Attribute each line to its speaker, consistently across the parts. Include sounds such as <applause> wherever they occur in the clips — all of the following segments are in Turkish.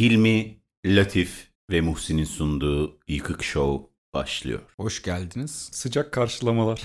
Speaker 1: Hilmi, Latif ve Muhsin'in sunduğu Yıkık Show başlıyor.
Speaker 2: Hoş geldiniz.
Speaker 3: Sıcak karşılamalar.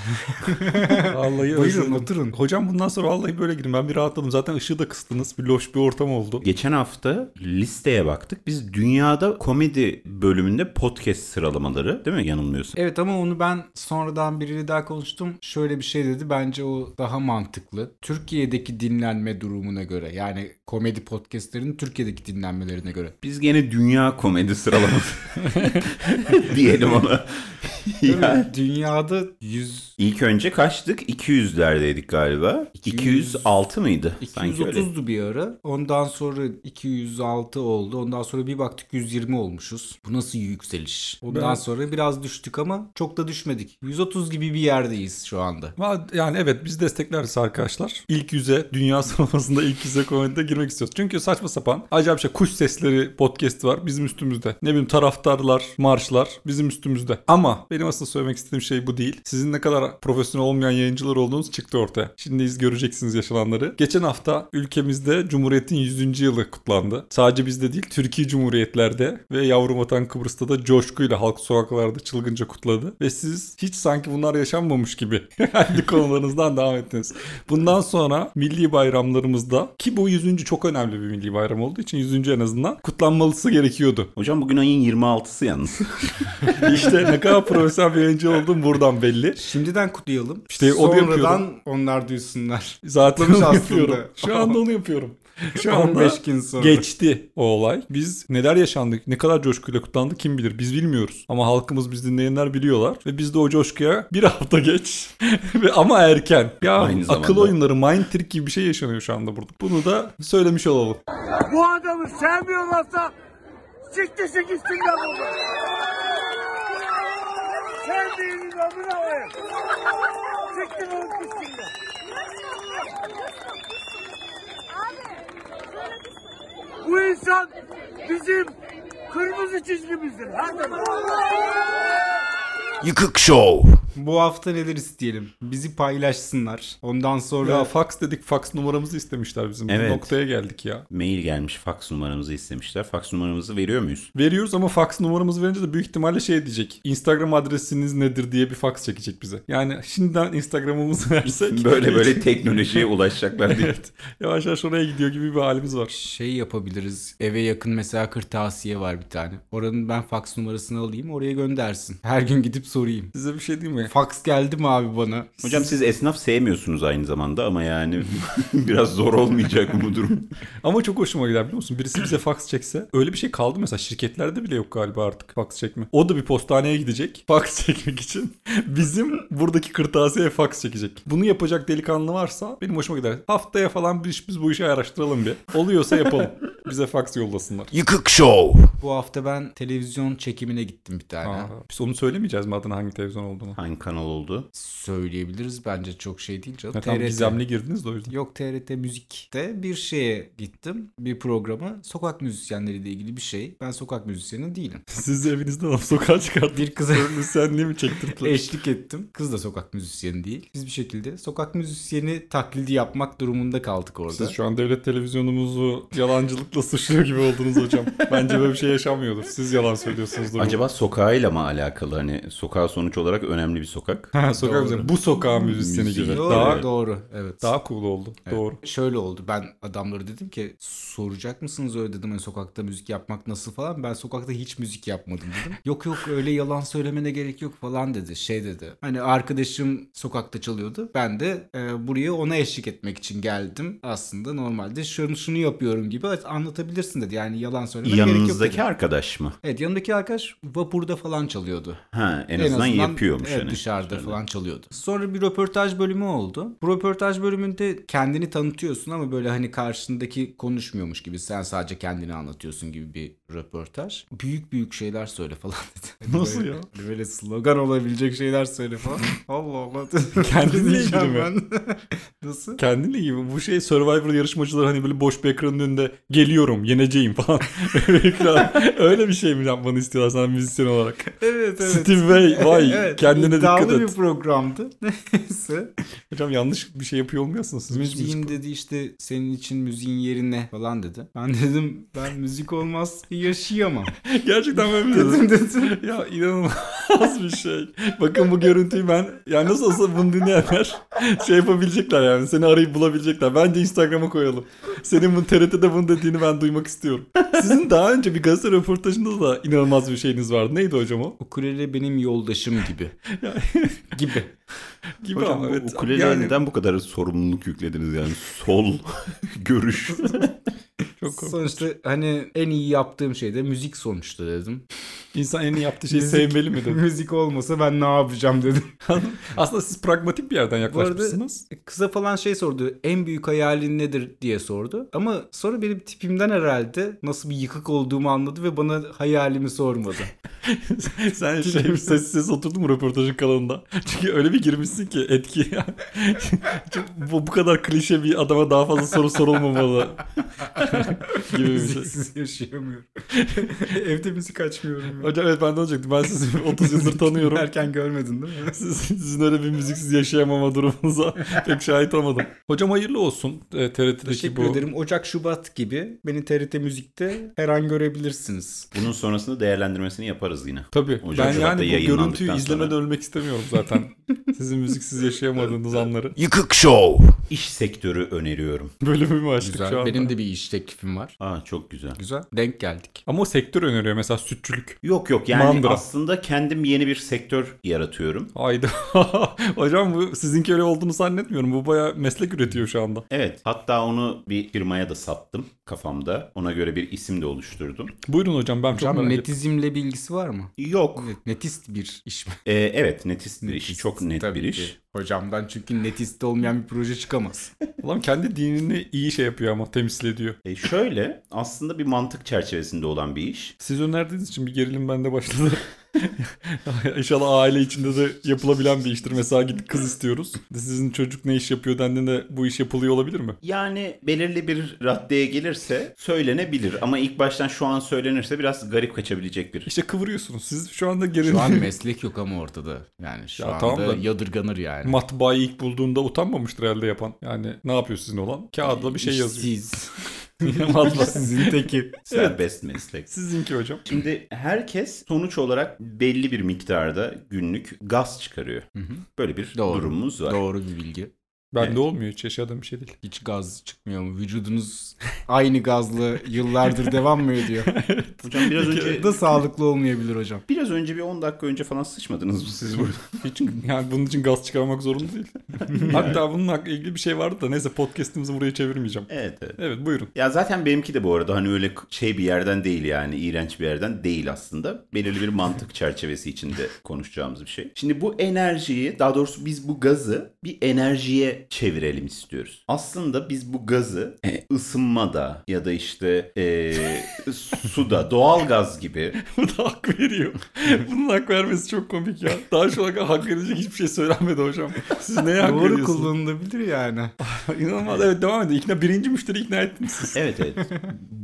Speaker 3: <laughs> vallahi
Speaker 2: Buyurun oturun.
Speaker 3: Hocam bundan sonra vallahi böyle girin. Ben bir rahatladım. Zaten ışığı da kıstınız. Bir loş bir ortam oldu.
Speaker 1: Geçen hafta listeye baktık. Biz dünyada komedi bölümünde podcast sıralamaları değil mi yanılmıyorsun?
Speaker 2: Evet ama onu ben sonradan biriyle daha konuştum. Şöyle bir şey dedi. Bence o daha mantıklı. Türkiye'deki dinlenme durumuna göre. Yani komedi podcastlerinin Türkiye'deki dinlenmelerine göre.
Speaker 1: Biz gene dünya komedi sıralaması <laughs> <laughs> diyelim ona. <laughs> Yani?
Speaker 2: Dünyada 100
Speaker 1: ilk önce kaçtık? 200'lerdeydik galiba.
Speaker 2: 200
Speaker 1: 206 mıydı? Sanki öyle.
Speaker 2: 230'du bir ara. Ondan sonra 206 oldu. Ondan sonra bir baktık 120 olmuşuz. Bu nasıl yükseliş? Ondan
Speaker 3: Ben-
Speaker 2: sonra biraz düştük ama çok da düşmedik. 130 gibi bir yerdeyiz şu anda.
Speaker 3: Yani evet biz destekleriz arkadaşlar. İlk yüze dünya <laughs> sıralamasında ilk yüze komedide girmek istiyoruz. Çünkü saçma sapan acayip şey kuş sesleri podcast var bizim üstümüzde. Ne bileyim taraftarlar, marşlar bizim üstümüzde. Ama benim asıl söylemek istediğim şey bu değil. Sizin ne kadar profesyonel olmayan yayıncılar olduğunuz çıktı ortaya. Şimdi iz göreceksiniz yaşananları. Geçen hafta ülkemizde Cumhuriyet'in 100. yılı kutlandı. Sadece bizde değil Türkiye Cumhuriyetlerde ve yavrum vatan Kıbrıs'ta da coşkuyla halk sokaklarda çılgınca kutladı. Ve siz hiç sanki bunlar yaşanmamış gibi <laughs> kendi konularınızdan devam ettiniz. Bundan sonra milli bayramlarımızda ki bu 100. çok önemli bir milli bayram olduğu için 100. en azından kutlanmalısı gerekiyordu.
Speaker 1: Hocam bugün ayın 26'sı yalnız. <laughs>
Speaker 3: İşte ne kadar profesyonel bir yayıncı olduğum buradan belli.
Speaker 2: Şimdiden kutlayalım.
Speaker 3: İşte
Speaker 2: Sonradan
Speaker 3: yapıyordum.
Speaker 2: onlar duysunlar. <laughs>
Speaker 3: Zaten onu
Speaker 2: aslında.
Speaker 3: yapıyorum. Şu anda onu yapıyorum. Şu <laughs> anda
Speaker 2: 15 gün sonra.
Speaker 3: geçti o olay. Biz neler yaşandık, ne kadar coşkuyla kutlandı kim bilir. Biz bilmiyoruz. Ama halkımız biz dinleyenler biliyorlar. Ve biz de o coşkuya bir hafta geç <laughs> ama erken. Ya
Speaker 1: Aynı
Speaker 3: akıl
Speaker 1: zamanda.
Speaker 3: oyunları, mind trick gibi bir şey yaşanıyor şu anda burada. Bunu da söylemiş olalım.
Speaker 4: Bu adamı sevmiyorlarsa siktirsin gitsinler burada. Sevdiğinin amına koyayım. Siktir olup gitsinler. Bu insan bizim kırmızı çizgimizdir. Hadi.
Speaker 1: Yıkık Show.
Speaker 2: Bu hafta neler isteyelim? Bizi paylaşsınlar. Ondan sonra
Speaker 3: Ya fax dedik, fax numaramızı istemişler bizim.
Speaker 1: Evet.
Speaker 3: Bu noktaya geldik ya.
Speaker 1: Mail gelmiş fax numaramızı istemişler. Fax numaramızı veriyor muyuz?
Speaker 3: Veriyoruz ama fax numaramızı verince de büyük ihtimalle şey diyecek. Instagram adresiniz nedir diye bir fax çekecek bize. Yani şimdiden Instagram'ımızı <laughs> versek. <laughs>
Speaker 1: Böyle böyle <laughs> teknolojiye ulaşacaklar diye.
Speaker 3: evet. Yavaş yavaş oraya gidiyor gibi bir halimiz var.
Speaker 2: şey yapabiliriz. Eve yakın mesela kırtasiye var bir tane. Oranın ben fax numarasını alayım oraya göndersin. Her gün gidip sorayım.
Speaker 3: Size bir şey diyeyim mi?
Speaker 2: Fax geldi mi abi bana?
Speaker 1: Hocam siz esnaf sevmiyorsunuz aynı zamanda ama yani <laughs> biraz zor olmayacak mı bu durum?
Speaker 3: Ama çok hoşuma gider biliyor musun? Birisi bize fax çekse. Öyle bir şey kaldı mesela şirketlerde bile yok galiba artık fax çekme. O da bir postaneye gidecek fax <laughs> çekmek için. Bizim buradaki kırtasiyeye fax çekecek. Bunu yapacak delikanlı varsa benim hoşuma gider. Haftaya falan biz, biz bu işi araştıralım bir. Oluyorsa yapalım. <laughs> Bize fax yollasınlar.
Speaker 1: Yıkık Show.
Speaker 2: Bu hafta ben televizyon çekimine gittim bir tane.
Speaker 3: Aa, biz onu söylemeyeceğiz mi adına hangi televizyon olduğunu?
Speaker 1: Hangi kanal oldu?
Speaker 2: Söyleyebiliriz bence çok şey değil canım.
Speaker 3: Ya, tam
Speaker 2: TRT.
Speaker 3: gizemli girdiniz de o yüzden.
Speaker 2: Yok TRT Müzik'te bir şeye gittim. Bir programa. Sokak müzisyenleriyle ilgili bir şey. Ben sokak müzisyeni değilim. <laughs>
Speaker 3: Siz de evinizden alıp sokağa çıkartıp
Speaker 2: Bir kıza
Speaker 3: müzisyenliği mi çektirdiler? <laughs>
Speaker 2: eşlik ettim. Kız da sokak müzisyeni değil. Biz bir şekilde sokak müzisyeni taklidi yapmak durumunda kaldık orada.
Speaker 3: Siz şu an devlet televizyonumuzu yalancılıkla suçluyor gibi oldunuz hocam. Bence böyle bir şey yaşanmıyordur. Siz yalan söylüyorsunuzdur.
Speaker 1: Acaba sokağıyla mı alakalı? Hani sokağı sonuç olarak önemli bir sokak.
Speaker 3: Ha, sokak
Speaker 2: Doğru.
Speaker 3: müziği. Bu sokağın müzisyeni
Speaker 1: Müziği.
Speaker 3: gibi.
Speaker 2: Doğru,
Speaker 3: Daha
Speaker 2: doğru. Evet.
Speaker 3: daha cool oldu.
Speaker 2: Evet.
Speaker 3: Doğru.
Speaker 2: Şöyle oldu. Ben adamlara dedim ki soracak mısınız öyle dedim hani sokakta müzik yapmak nasıl falan. Ben sokakta hiç müzik yapmadım dedim. <laughs> yok yok öyle yalan söylemene gerek yok falan dedi. Şey dedi. Hani arkadaşım sokakta çalıyordu. Ben de e, buraya ona eşlik etmek için geldim. Aslında normalde şunu şunu yapıyorum gibi anlatabilirsin dedi. Yani yalan söylemene gerek yok
Speaker 1: Yanınızdaki arkadaş mı?
Speaker 2: Evet yanındaki arkadaş vapurda falan çalıyordu.
Speaker 1: Ha en, azından, yapıyormuş.
Speaker 2: evet,
Speaker 1: hani.
Speaker 2: Dışarıda falan çalıyordu. Sonra bir röportaj bölümü oldu. Bu röportaj bölümünde kendini tanıtıyorsun ama böyle hani karşındaki konuşmuyormuş gibi sen sadece kendini anlatıyorsun gibi bir röportaj. Büyük büyük şeyler söyle falan <laughs> dedi. Hani
Speaker 3: Nasıl
Speaker 2: böyle,
Speaker 3: ya?
Speaker 2: Böyle slogan olabilecek şeyler söyle falan. <laughs> Allah Allah. <laughs>
Speaker 3: Kendinle ilgili mi?
Speaker 2: ben. Nasıl?
Speaker 3: Kendinle gibi. Bu şey Survivor yarışmacıları hani böyle boş bir ekranın önünde geliyorum, yeneceğim falan. Ekran- Öyle bir şey mi yapmanı istiyorlar sana müzisyen olarak?
Speaker 2: Evet evet.
Speaker 3: Steve Vai vay
Speaker 2: Evet,
Speaker 3: kendine Kendine dikkat
Speaker 2: iddialı bir
Speaker 3: et.
Speaker 2: programdı. <laughs> Neyse.
Speaker 3: Hocam yanlış bir şey yapıyor olmuyorsunuz siz.
Speaker 2: Müziğin dedi işte senin için müziğin yerine falan dedi. Ben dedim ben müzik olmaz yaşayamam. <laughs>
Speaker 3: Gerçekten dedin?
Speaker 2: dedim dedim. <laughs>
Speaker 3: ya inanılmaz bir şey. Bakın bu görüntüyü ben yani nasıl olsa bunu dinleyenler şey yapabilecekler yani seni arayıp bulabilecekler. Bence Instagram'a koyalım. Senin bu TRT'de bunu dediğini ben duymak istiyorum. Sizin daha önce bir gazete röportajında da inanılmaz bir şeyiniz vardı. Neydi hocam o?
Speaker 2: Ukulele benim yoldaşım gibi. <laughs> gibi.
Speaker 3: Gibi
Speaker 1: Hocam
Speaker 3: ama evet.
Speaker 1: ukuleleye
Speaker 3: Yani
Speaker 1: neden bu kadar sorumluluk yüklediniz yani? Sol <laughs> görüş. <laughs>
Speaker 3: çok korkunç.
Speaker 2: Sonuçta hani en iyi yaptığım şey de müzik sonuçta dedim.
Speaker 3: İnsan en iyi yaptığı şeyi
Speaker 2: Müzik-
Speaker 3: sevmeli mi dedi. <laughs>
Speaker 2: müzik olmasa ben ne yapacağım dedim. <laughs>
Speaker 3: Aslında siz pragmatik bir yerden
Speaker 2: Bu arada
Speaker 3: yaklaşmışsınız.
Speaker 2: kıza falan şey sordu. En büyük hayalin nedir diye sordu. Ama sonra benim tipimden herhalde nasıl bir yıkık olduğumu anladı ve bana hayalimi sormadı.
Speaker 3: Sen şey sessiz sessiz oturdun mu röportajın kanalında? Çünkü öyle bir girmişsin ki etki. Bu, bu kadar klişe bir adama daha fazla soru sorulmamalı. Gibi bir şey.
Speaker 2: Müziksiz yaşayamıyorum. <laughs> Evde müzik açmıyorum. ya.
Speaker 3: Hocam evet ben de olacaktım. Ben sizi 30 yıldır tanıyorum.
Speaker 2: Erken görmedin değil mi? <laughs>
Speaker 3: Siz- sizin öyle bir müziksiz yaşayamama durumunuza pek şahit olmadım. Hocam hayırlı olsun e, TRT'deki
Speaker 2: Teşekkür
Speaker 3: bu.
Speaker 2: ederim. Ocak Şubat gibi beni TRT Müzik'te her an görebilirsiniz.
Speaker 1: Bunun sonrasında değerlendirmesini yaparız yine.
Speaker 3: Tabii.
Speaker 1: Ocak,
Speaker 3: ben
Speaker 1: Şubat'ta
Speaker 3: yani bu görüntüyü
Speaker 1: sonra.
Speaker 3: izlemeden ölmek istemiyorum zaten. <laughs> Sizin müziksiz yaşayamadığınız anları.
Speaker 1: Yıkık Show. İş sektörü öneriyorum.
Speaker 3: Bölümümü açtık
Speaker 2: Güzel.
Speaker 3: şu anda.
Speaker 2: Benim de bir iş teklifim var.
Speaker 1: Aa çok güzel.
Speaker 2: Güzel. Denk geldik.
Speaker 3: Ama o sektör öneriyor mesela sütçülük.
Speaker 1: Yok yok yani
Speaker 3: Mandıra.
Speaker 1: aslında kendim yeni bir sektör yaratıyorum.
Speaker 3: Hayda. <laughs> Hocam bu sizinki öyle olduğunu zannetmiyorum. Bu baya meslek üretiyor şu anda.
Speaker 1: Evet hatta onu bir firmaya da sattım kafamda. Ona göre bir isim de oluşturdum.
Speaker 3: Buyurun hocam ben çok
Speaker 2: Hocam
Speaker 3: merak ettim.
Speaker 2: netizmle bilgisi var mı?
Speaker 1: Yok.
Speaker 2: Netist bir iş mi?
Speaker 1: Ee, evet netist bir iş.
Speaker 2: Netist,
Speaker 1: Çok net
Speaker 2: tabii
Speaker 1: bir
Speaker 2: ki.
Speaker 1: iş.
Speaker 2: Hocamdan çünkü netist olmayan bir proje çıkamaz. <laughs>
Speaker 3: Ulan kendi dinini iyi şey yapıyor ama temsil ediyor.
Speaker 1: E şöyle aslında bir mantık çerçevesinde olan bir iş.
Speaker 3: Siz önerdiğiniz için bir gerilim bende başladı. <laughs> <laughs> İnşallah aile içinde de yapılabilen bir iştir. Mesela gidip kız istiyoruz. Sizin çocuk ne iş yapıyor dendiğinde bu iş yapılıyor olabilir mi?
Speaker 1: Yani belirli bir raddeye gelirse söylenebilir ama ilk baştan şu an söylenirse biraz garip kaçabilecek bir.
Speaker 3: İşte kıvırıyorsunuz. Siz şu anda gerilim.
Speaker 2: Şu an meslek yok ama ortada. Yani şu
Speaker 3: Ya
Speaker 2: anda
Speaker 3: tamam da-
Speaker 2: yadırganır yani.
Speaker 3: Matbaayı ilk bulduğunda utanmamıştır herhalde yapan. Yani ne yapıyor sizin olan? Kağıda bir şey yazıyor.
Speaker 2: İşsiz. <laughs>
Speaker 3: Matbaa.
Speaker 2: Sizin teki.
Speaker 1: Serbest meslek.
Speaker 3: Sizinki hocam.
Speaker 1: Şimdi herkes sonuç olarak belli bir miktarda günlük gaz çıkarıyor. Böyle bir
Speaker 2: Doğru.
Speaker 1: durumumuz var.
Speaker 2: Doğru bir bilgi.
Speaker 3: Bende
Speaker 1: Evet.
Speaker 3: olmuyor hiç yaşadığım bir şey değil.
Speaker 2: Hiç gaz çıkmıyor mu? Vücudunuz aynı gazlı yıllardır devam mı ediyor? <laughs>
Speaker 1: Hocam biraz önce
Speaker 2: da sağlıklı olmayabilir hocam.
Speaker 1: biraz önce bir 10 dakika önce falan sıçmadınız mı siz burada? <laughs>
Speaker 3: Hiç yani bunun için gaz çıkarmak zorunda değil. <laughs> Hatta bununla ilgili bir şey vardı da neyse podcast'imizi buraya çevirmeyeceğim.
Speaker 1: evet evet.
Speaker 3: Evet buyurun.
Speaker 1: Ya zaten benimki de bu arada hani öyle şey bir yerden değil yani iğrenç bir yerden değil aslında. Belirli bir mantık çerçevesi içinde konuşacağımız bir şey. Şimdi bu enerjiyi daha doğrusu biz bu gazı bir enerjiye çevirelim istiyoruz. Aslında biz bu gazı e, ısınmada ya da işte e, <laughs> suda doğal gaz gibi
Speaker 3: Bu da hak veriyor. Bunun hak vermesi çok komik ya. Daha şu ana hak verecek hiçbir şey söylenmedi hocam. Siz neye hak
Speaker 2: Doğru
Speaker 3: veriyorsunuz?
Speaker 2: kullanılabilir yani.
Speaker 3: İnanılmaz. Evet devam edin. İkna, birinci müşteri ikna ettiniz siz.
Speaker 1: Evet evet.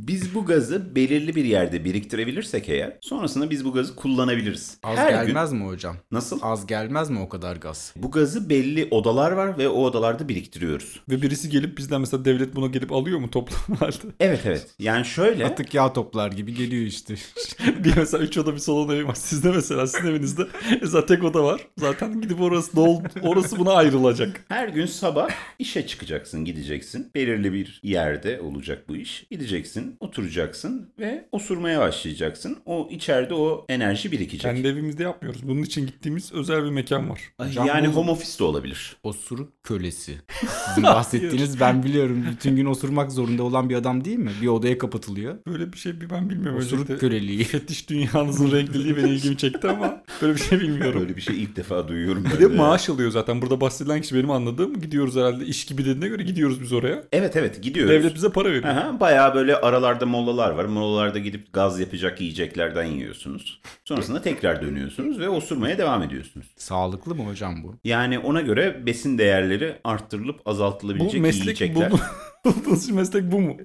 Speaker 1: Biz bu gazı belirli bir yerde biriktirebilirsek eğer sonrasında biz bu gazı kullanabiliriz.
Speaker 2: Az
Speaker 1: Her gün
Speaker 2: gelmez mi hocam?
Speaker 1: nasıl?
Speaker 2: Az gelmez mi o kadar gaz?
Speaker 1: Bu gazı belli odalar var ve o odalarda biriktiriyoruz.
Speaker 3: Ve birisi gelip bizden mesela devlet buna gelip alıyor mu toplam halde? <laughs>
Speaker 1: Evet evet. Yani şöyle
Speaker 2: Atık yağ toplar gibi geliyor işte. <laughs>
Speaker 3: bir mesela üç oda bir salon evi var. Sizde mesela sizin evinizde <laughs> mesela tek oda var. Zaten gidip orası dol, orası buna ayrılacak.
Speaker 1: her gün sabah işe çıkacaksın, gideceksin. Belirli bir yerde olacak bu iş. Gideceksin, oturacaksın ve osurmaya başlayacaksın. O içeride o enerji birikecek.
Speaker 3: Kendi evimizde yapmıyoruz. Bunun için gittiğimiz özel bir mekan var.
Speaker 1: Ay, yani home office de olabilir.
Speaker 2: Osuruk kölesi. <laughs> Sizin bahsettiğiniz ben biliyorum. Bütün gün osurmak zorunda olan bir adam değil mi? Bir odaya kapatılıyor.
Speaker 3: Böyle bir şey bir ben bilmiyorum.
Speaker 2: Osuruk
Speaker 3: Öncelikle
Speaker 2: köleliği.
Speaker 3: Fetiş dünyanızın renkliliği beni ilgimi çekti ama böyle bir şey bilmiyorum.
Speaker 1: Böyle bir şey ilk defa duyuyorum.
Speaker 3: Bir de maaş alıyor zaten. Burada bahsedilen kişi benim anladığım. Gidiyoruz herhalde iş gibi dediğine göre gidiyoruz biz oraya.
Speaker 1: Evet evet gidiyoruz.
Speaker 3: Devlet bize para veriyor.
Speaker 1: Aha, bayağı böyle aralarda molalar var. Molalarda gidip gaz yapacak yiyeceklerden yiyorsunuz. Sonrasında tekrar dönüyorsunuz ve osurmaya devam ediyorsunuz.
Speaker 2: Sağlıklı mı hocam bu?
Speaker 1: Yani ona göre besin değerleri arttırılıp
Speaker 3: Bu
Speaker 1: azaltılabilecek
Speaker 3: meslek
Speaker 1: yiyecekler.
Speaker 3: bu, <laughs> Bulduğunuz meslek bu mu?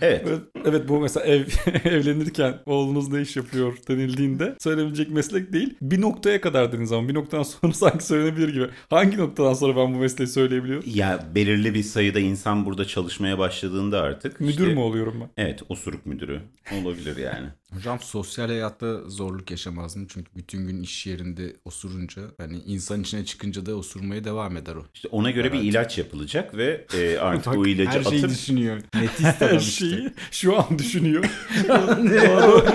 Speaker 1: Evet.
Speaker 3: Evet, evet bu mesela ev <laughs> evlenirken oğlunuz ne iş yapıyor denildiğinde söylenebilecek meslek değil. Bir noktaya kadar dediğiniz zaman bir noktadan <laughs> sonra sanki söylenebilir gibi. Hangi noktadan sonra ben bu mesleği söyleyebiliyorum?
Speaker 1: Ya belirli bir sayıda insan burada çalışmaya başladığında artık.
Speaker 3: Müdür
Speaker 1: işte-
Speaker 3: mü oluyorum ben?
Speaker 1: Evet osuruk müdürü olabilir yani.
Speaker 2: Hocam sosyal hayatta zorluk yaşamaz mı? Çünkü bütün gün iş yerinde osurunca hani insan içine çıkınca da osurmaya devam eder o.
Speaker 1: İşte ona göre bir ilaç yapılacak ve e, <laughs> artık o ilacı
Speaker 2: Her şeyi
Speaker 1: atıp
Speaker 2: düşünüyor. <laughs> Nefis
Speaker 3: Her
Speaker 2: adam işte.
Speaker 3: şeyi <laughs> şu an düşünüyor.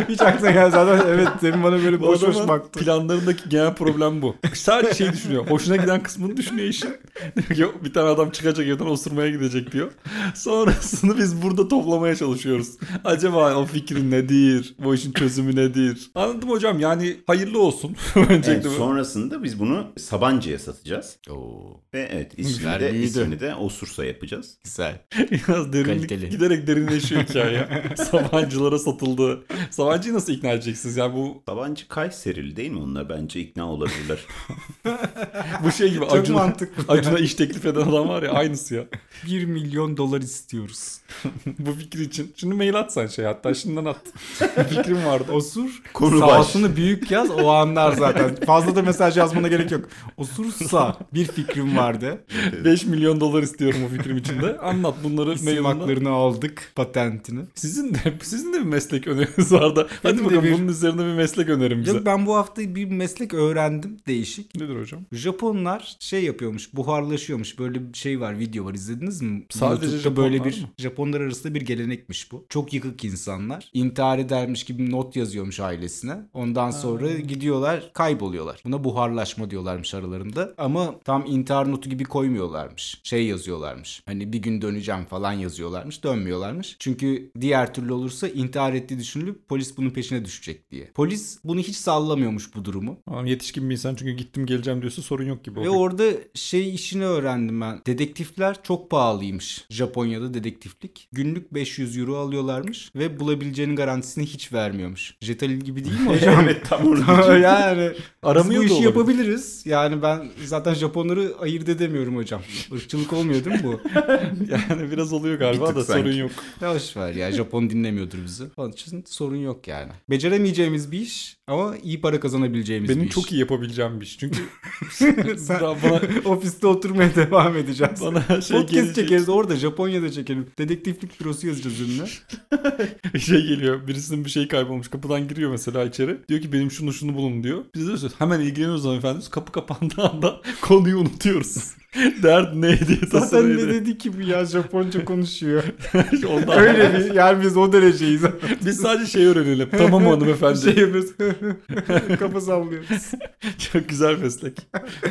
Speaker 2: Hiç aklına gelmez zaten evet demin bana böyle boş boş baktı.
Speaker 3: planlarındaki genel problem bu. Sadece şey düşünüyor. Hoşuna giden kısmını düşünüyor işin. Yok bir tane adam çıkacak evden osurmaya gidecek diyor. Sonrasını biz burada toplamaya çalışıyoruz. Acaba o fikrin nedir? Bu işin çözümü nedir? <laughs> Anladım hocam yani hayırlı olsun. <laughs>
Speaker 1: Evet,
Speaker 3: Öncelikle bu.
Speaker 1: sonrasında biz bunu Sabancı'ya satacağız.
Speaker 2: Oo,
Speaker 1: Ve evet ismini de, ismini de Osursa yapacağız.
Speaker 2: güzel.
Speaker 3: Biraz derinlik
Speaker 2: Kaliteli.
Speaker 3: giderek derinleşiyor <laughs> hikaye. Sabancılara satıldı. Sabancıyı nasıl ikna edeceksiniz? Yani bu
Speaker 1: Sabancı Kayserili değil mi onlar? Bence ikna olabilirler.
Speaker 3: bu şey gibi
Speaker 2: Çok
Speaker 3: Acun'a,
Speaker 2: mantıklı.
Speaker 3: Acun'a iş teklif eden adam var ya aynısı ya.
Speaker 2: 1 milyon dolar istiyoruz.
Speaker 3: bu fikir için. Şimdi mail atsan şey hatta şimdiden at. Fikrim vardı.
Speaker 2: Osur.
Speaker 1: Konu
Speaker 2: Sağsını büyük yaz o anlar zaten. Fazla da mesaj yazmana gerek yok. Osursa bir fikrim vardı.
Speaker 3: 5 milyon dolar istiyorum bu fikrim için de. Anlat bunları
Speaker 2: İsim haklarını aldık. Patentini.
Speaker 3: Sizin de sizin de bir meslek öneriniz vardı. Hadi
Speaker 2: Benim
Speaker 3: bakalım
Speaker 2: bir-
Speaker 3: bunun üzerine bir meslek önerin bize.
Speaker 2: Yok ben bu hafta bir meslek öğrendim değişik.
Speaker 3: Nedir hocam?
Speaker 2: Japonlar şey yapıyormuş, buharlaşıyormuş. Böyle bir şey var, video var. İzlediniz mi?
Speaker 3: Sadece
Speaker 2: YouTube'da
Speaker 3: Japonlar
Speaker 2: böyle bir
Speaker 3: mı?
Speaker 2: Japonlar arasında bir gelenekmiş bu. Çok yıkık insanlar. İntihar edermiş gibi not yazıyormuş ailesine. Ondan sonra gidiyorlar, kayboluyorlar. Buna buharlaşma diyorlarmış aralarında. Ama tam intihar notu gibi koymuyorlarmış. Şey yazıyorlarmış. Hani bir gün döneceğim falan yazıyorlarmış. Dönmüyorlarmış. Çünkü diğer türlü olursa intihar ettiği düşünülüp polis bunun peşine düşecek diye. Polis bunu hiç sallamıyormuş bu durumu.
Speaker 3: Tamam yetişkin bir insan çünkü gittim geleceğim diyorsa sorun yok gibi.
Speaker 2: Ve
Speaker 3: oluyor.
Speaker 2: orada şey işini öğrendim ben. Dedektifler çok pahalıymış. Japonya'da dedektiflik. Günlük 500 euro alıyorlarmış ve bulabileceğinin garantisini hiç vermiyormuş. Jetalil gibi değil mi <laughs> hocam?
Speaker 1: evet tam <laughs> diyeceğim.
Speaker 2: yani
Speaker 3: Aramıyor
Speaker 2: bu işi yapabiliriz. Yani ben zaten Japonları ayırt edemiyorum hocam. Irkçılık olmuyor değil mi bu? <laughs>
Speaker 3: Yani biraz oluyor galiba
Speaker 1: Bir
Speaker 3: da sorun
Speaker 1: sanki.
Speaker 3: yok.
Speaker 2: Ya Boş ver ya Japon dinlemiyordur bizi. Onun için sorun yok yani. Beceremeyeceğimiz bir iş ama iyi para kazanabileceğimiz
Speaker 3: Benim
Speaker 2: bir iş.
Speaker 3: çok iyi yapabileceğim bir iş. Çünkü <laughs>
Speaker 2: Sen
Speaker 3: bana
Speaker 2: ofiste oturmaya devam edeceğiz.
Speaker 3: bana şey
Speaker 2: Podcast
Speaker 3: gelecek.
Speaker 2: çekeriz orada Japonya'da çekelim. Dedektiflik bürosu yazacağız önüne. <laughs>
Speaker 3: şey geliyor. Birisinin bir şey kaybolmuş. Kapıdan giriyor mesela içeri. Diyor ki benim şunu şunu bulun diyor. Biz de diyoruz hemen ilgileniyoruz hanımefendi. Kapı kapandığı anda <laughs> konuyu unutuyoruz. <laughs> Dert neydi?
Speaker 2: Zaten ne dedi ki bu ya Japonca konuşuyor. <laughs>
Speaker 3: Ondan
Speaker 2: Öyle bir yani biz o dereceyiz.
Speaker 3: Biz sadece şey öğrenelim. Tamam <laughs> hanımefendi.
Speaker 2: şey yapıyoruz. Kafa sallıyoruz.
Speaker 3: Çok güzel meslek.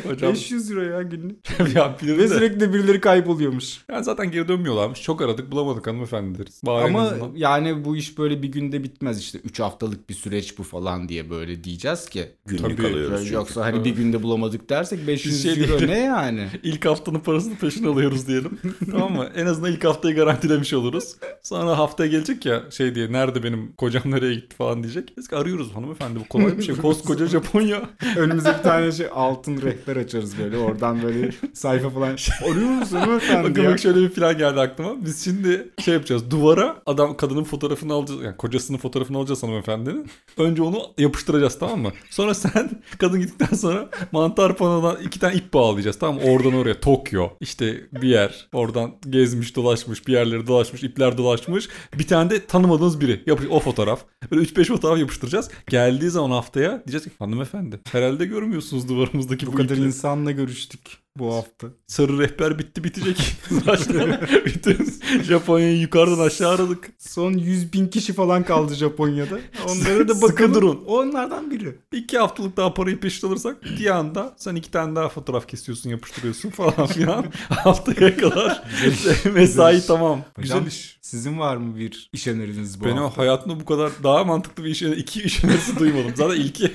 Speaker 3: Hocam
Speaker 2: 500 euro ya günlük.
Speaker 3: ya
Speaker 2: Ve
Speaker 3: de.
Speaker 2: sürekli de birileri kayboluyormuş.
Speaker 3: Yani zaten geri dönmüyorlarmış. Çok aradık bulamadık hanımefendi deriz. Bari
Speaker 2: Ama yani bu iş böyle bir günde bitmez işte 3 haftalık bir süreç bu falan diye böyle diyeceğiz ki.
Speaker 1: Günlük
Speaker 3: Tabii.
Speaker 1: alıyoruz çünkü.
Speaker 2: Yoksa hani bir günde bulamadık dersek 500
Speaker 3: şey
Speaker 2: euro ne yani?
Speaker 3: İlk haftanın parasını peşin alıyoruz diyelim. tamam mı? En azından ilk haftayı garantilemiş oluruz. Sonra haftaya gelecek ya şey diye nerede benim kocam nereye gitti falan diyecek. Biz arıyoruz hanımefendi bu kolay bir şey. Koskoca Japonya. <laughs>
Speaker 2: Önümüze bir tane şey altın rehber açarız böyle oradan böyle sayfa falan. Arıyor musun hanımefendi
Speaker 3: Bakın
Speaker 2: ya?
Speaker 3: bak şöyle bir plan geldi aklıma. Biz şimdi şey yapacağız. Duvara adam kadının fotoğrafını alacağız. Yani kocasının fotoğrafını alacağız hanımefendinin. Önce onu yapıştıracağız tamam mı? Sonra sen <laughs> kadın gittikten sonra mantar panodan iki tane ip bağlayacağız tamam mı? Oradan oraya Tokyo işte bir yer. Oradan gezmiş dolaşmış bir yerleri dolaşmış ipler dolaşmış. Bir tane de tanımadığınız biri. Yapış o fotoğraf. Böyle 3-5 fotoğraf yapıştıracağız. Geldiği zaman haftaya diyeceğiz ki hanımefendi herhalde görmüyorsunuz duvarımızdaki bu,
Speaker 2: Bu kadar
Speaker 3: ipleri."
Speaker 2: insanla görüştük bu hafta.
Speaker 3: Sarı rehber bitti bitecek. <laughs> Bütün Japonya'yı yukarıdan aşağı aradık.
Speaker 2: Son 100 bin kişi falan kaldı Japonya'da. Onlara da bakalım.
Speaker 3: durun.
Speaker 2: Onlardan biri.
Speaker 3: İki haftalık daha parayı peşin alırsak bir anda sen iki tane daha fotoğraf kesiyorsun yapıştırıyorsun falan filan. <laughs> Haftaya kadar <laughs> mesai tamam.
Speaker 2: Hocam
Speaker 3: Güzel iş.
Speaker 2: sizin var mı bir iş öneriniz bu
Speaker 3: Ben
Speaker 2: hafta?
Speaker 3: hayatımda bu kadar daha mantıklı bir iş iki iş önerisi duymadım. Zaten ilki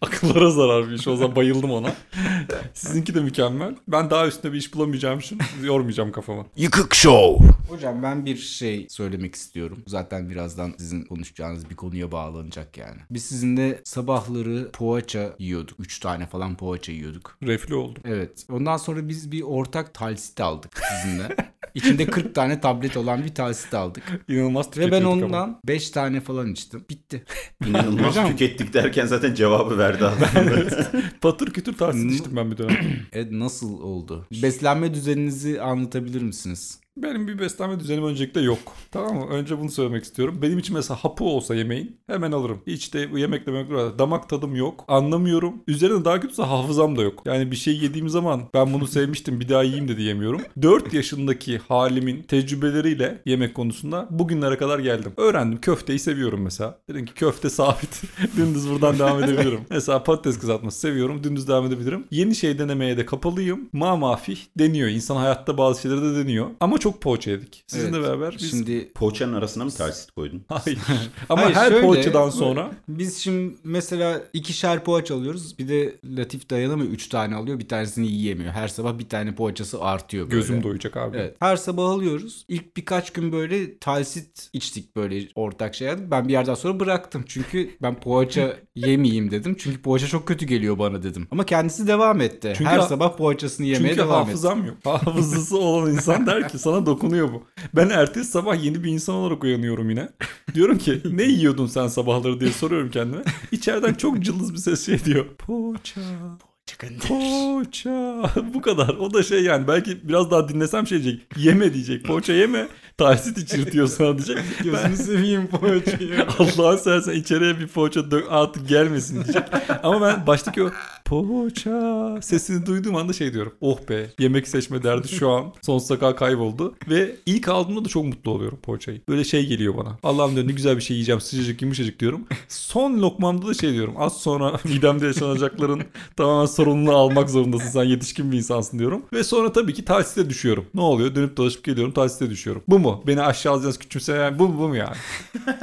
Speaker 3: akıllara zarar bir iş. O zaman bayıldım ona. Sizinki de mükemmel. Ben daha üstüne bir iş bulamayacağım için <laughs> yormayacağım kafamı.
Speaker 1: Yıkık Show.
Speaker 2: Hocam ben bir şey söylemek istiyorum. Zaten birazdan sizin konuşacağınız bir konuya bağlanacak yani. Biz sizinle sabahları poğaça yiyorduk. 3 tane falan poğaça yiyorduk.
Speaker 3: Reflü oldum.
Speaker 2: Evet. Ondan sonra biz bir ortak talsit aldık sizinle. <laughs> İçinde 40 tane tablet olan bir talsit aldık.
Speaker 3: İnanılmaz
Speaker 2: Ve ben
Speaker 3: tüketiyorduk ama.
Speaker 2: ondan 5 tane falan içtim. Bitti. <laughs>
Speaker 1: İnanılmaz
Speaker 2: Hocam-
Speaker 1: tükettik derken zaten cevabı verdi aslında.
Speaker 3: Patır kütür tahsil içtim ben bir dönem.
Speaker 2: E nasıl oldu? Beslenme düzeninizi anlatabilir misiniz?
Speaker 3: Benim bir beslenme düzenim öncelikle yok. Tamam mı? Önce bunu söylemek istiyorum. Benim için mesela hapı olsa yemeğin hemen alırım. Hiç de bu yemekle yemekle damak tadım yok. Anlamıyorum. Üzerine daha kötüsü hafızam da yok. Yani bir şey yediğim zaman ben bunu sevmiştim bir daha yiyeyim de diyemiyorum. 4 yaşındaki halimin tecrübeleriyle yemek konusunda bugünlere kadar geldim. Öğrendim. Köfteyi seviyorum mesela. Dedim ki köfte sabit. <laughs> Dümdüz buradan devam edebilirim. Mesela patates kızartması seviyorum. Dümdüz devam edebilirim. Yeni şey denemeye de kapalıyım. Ma mafih deniyor. İnsan hayatta bazı şeyleri de deniyor. Ama çok poğaça yedik. Sizinle
Speaker 2: Evet.
Speaker 3: beraber biz...
Speaker 2: Şimdi
Speaker 1: Poğaçanın arasına mı tersit koydun? <laughs>
Speaker 3: Hayır. Ama
Speaker 2: Hayır,
Speaker 3: her
Speaker 2: şöyle,
Speaker 3: poğaçadan sonra
Speaker 2: Biz şimdi mesela ikişer poğaça alıyoruz. Bir de Latif dayanamıyor. Üç tane alıyor. Bir tanesini yiyemiyor. Her sabah bir tane poğaçası artıyor böyle.
Speaker 3: gözüm doyacak abi.
Speaker 2: Evet. Her sabah alıyoruz. İlk birkaç gün böyle talsit içtik böyle ortak şey yaptık. Ben bir yerden sonra bıraktım. Çünkü ben poğaça <laughs> yemeyeyim dedim. Çünkü poğaça çok kötü geliyor bana dedim. Ama kendisi devam etti.
Speaker 3: Çünkü
Speaker 2: Her sabah poğaçasını yemeye
Speaker 3: Çünkü
Speaker 2: devam etti.
Speaker 3: hafızam yok. Hafızası olan insan der ki <laughs> sana dokunuyor bu. Ben ertesi sabah yeni bir insan olarak uyanıyorum yine. Diyorum ki <laughs> ne yiyordun sen sabahları diye soruyorum kendime. İçeriden çok cılız bir ses şey diyor. Poğaça. Poğaça. <laughs> Bu kadar. O da şey yani belki biraz daha dinlesem şey diyecek. Yeme diyecek. Poğaça yeme. Tahsit içirtiyor sana diyecek. <laughs>
Speaker 2: Gözünü seveyim poğaçayı. <laughs>
Speaker 3: Allah'ın seversen içeriye bir poğaça dök artık gelmesin diyecek. Ama ben baştaki o poğaça sesini duyduğum anda şey diyorum. Oh be yemek seçme derdi şu an sonsuza kadar kayboldu. Ve ilk aldığımda da çok mutlu oluyorum poğaçayı. Böyle şey geliyor bana. Allah'ım diyor ne güzel bir şey yiyeceğim sıcacık yumuşacık diyorum. Son lokmamda da şey diyorum. Az sonra <laughs> midemde yaşanacakların tamamen sorumluluğunu almak zorundasın. Sen yetişkin bir insansın diyorum. Ve sonra tabii ki tahsiste düşüyorum. Ne oluyor? Dönüp dolaşıp geliyorum tahsiste düşüyorum. Bu mu? Beni aşağı alacağınız küçümseyen bu mu, bu mu yani?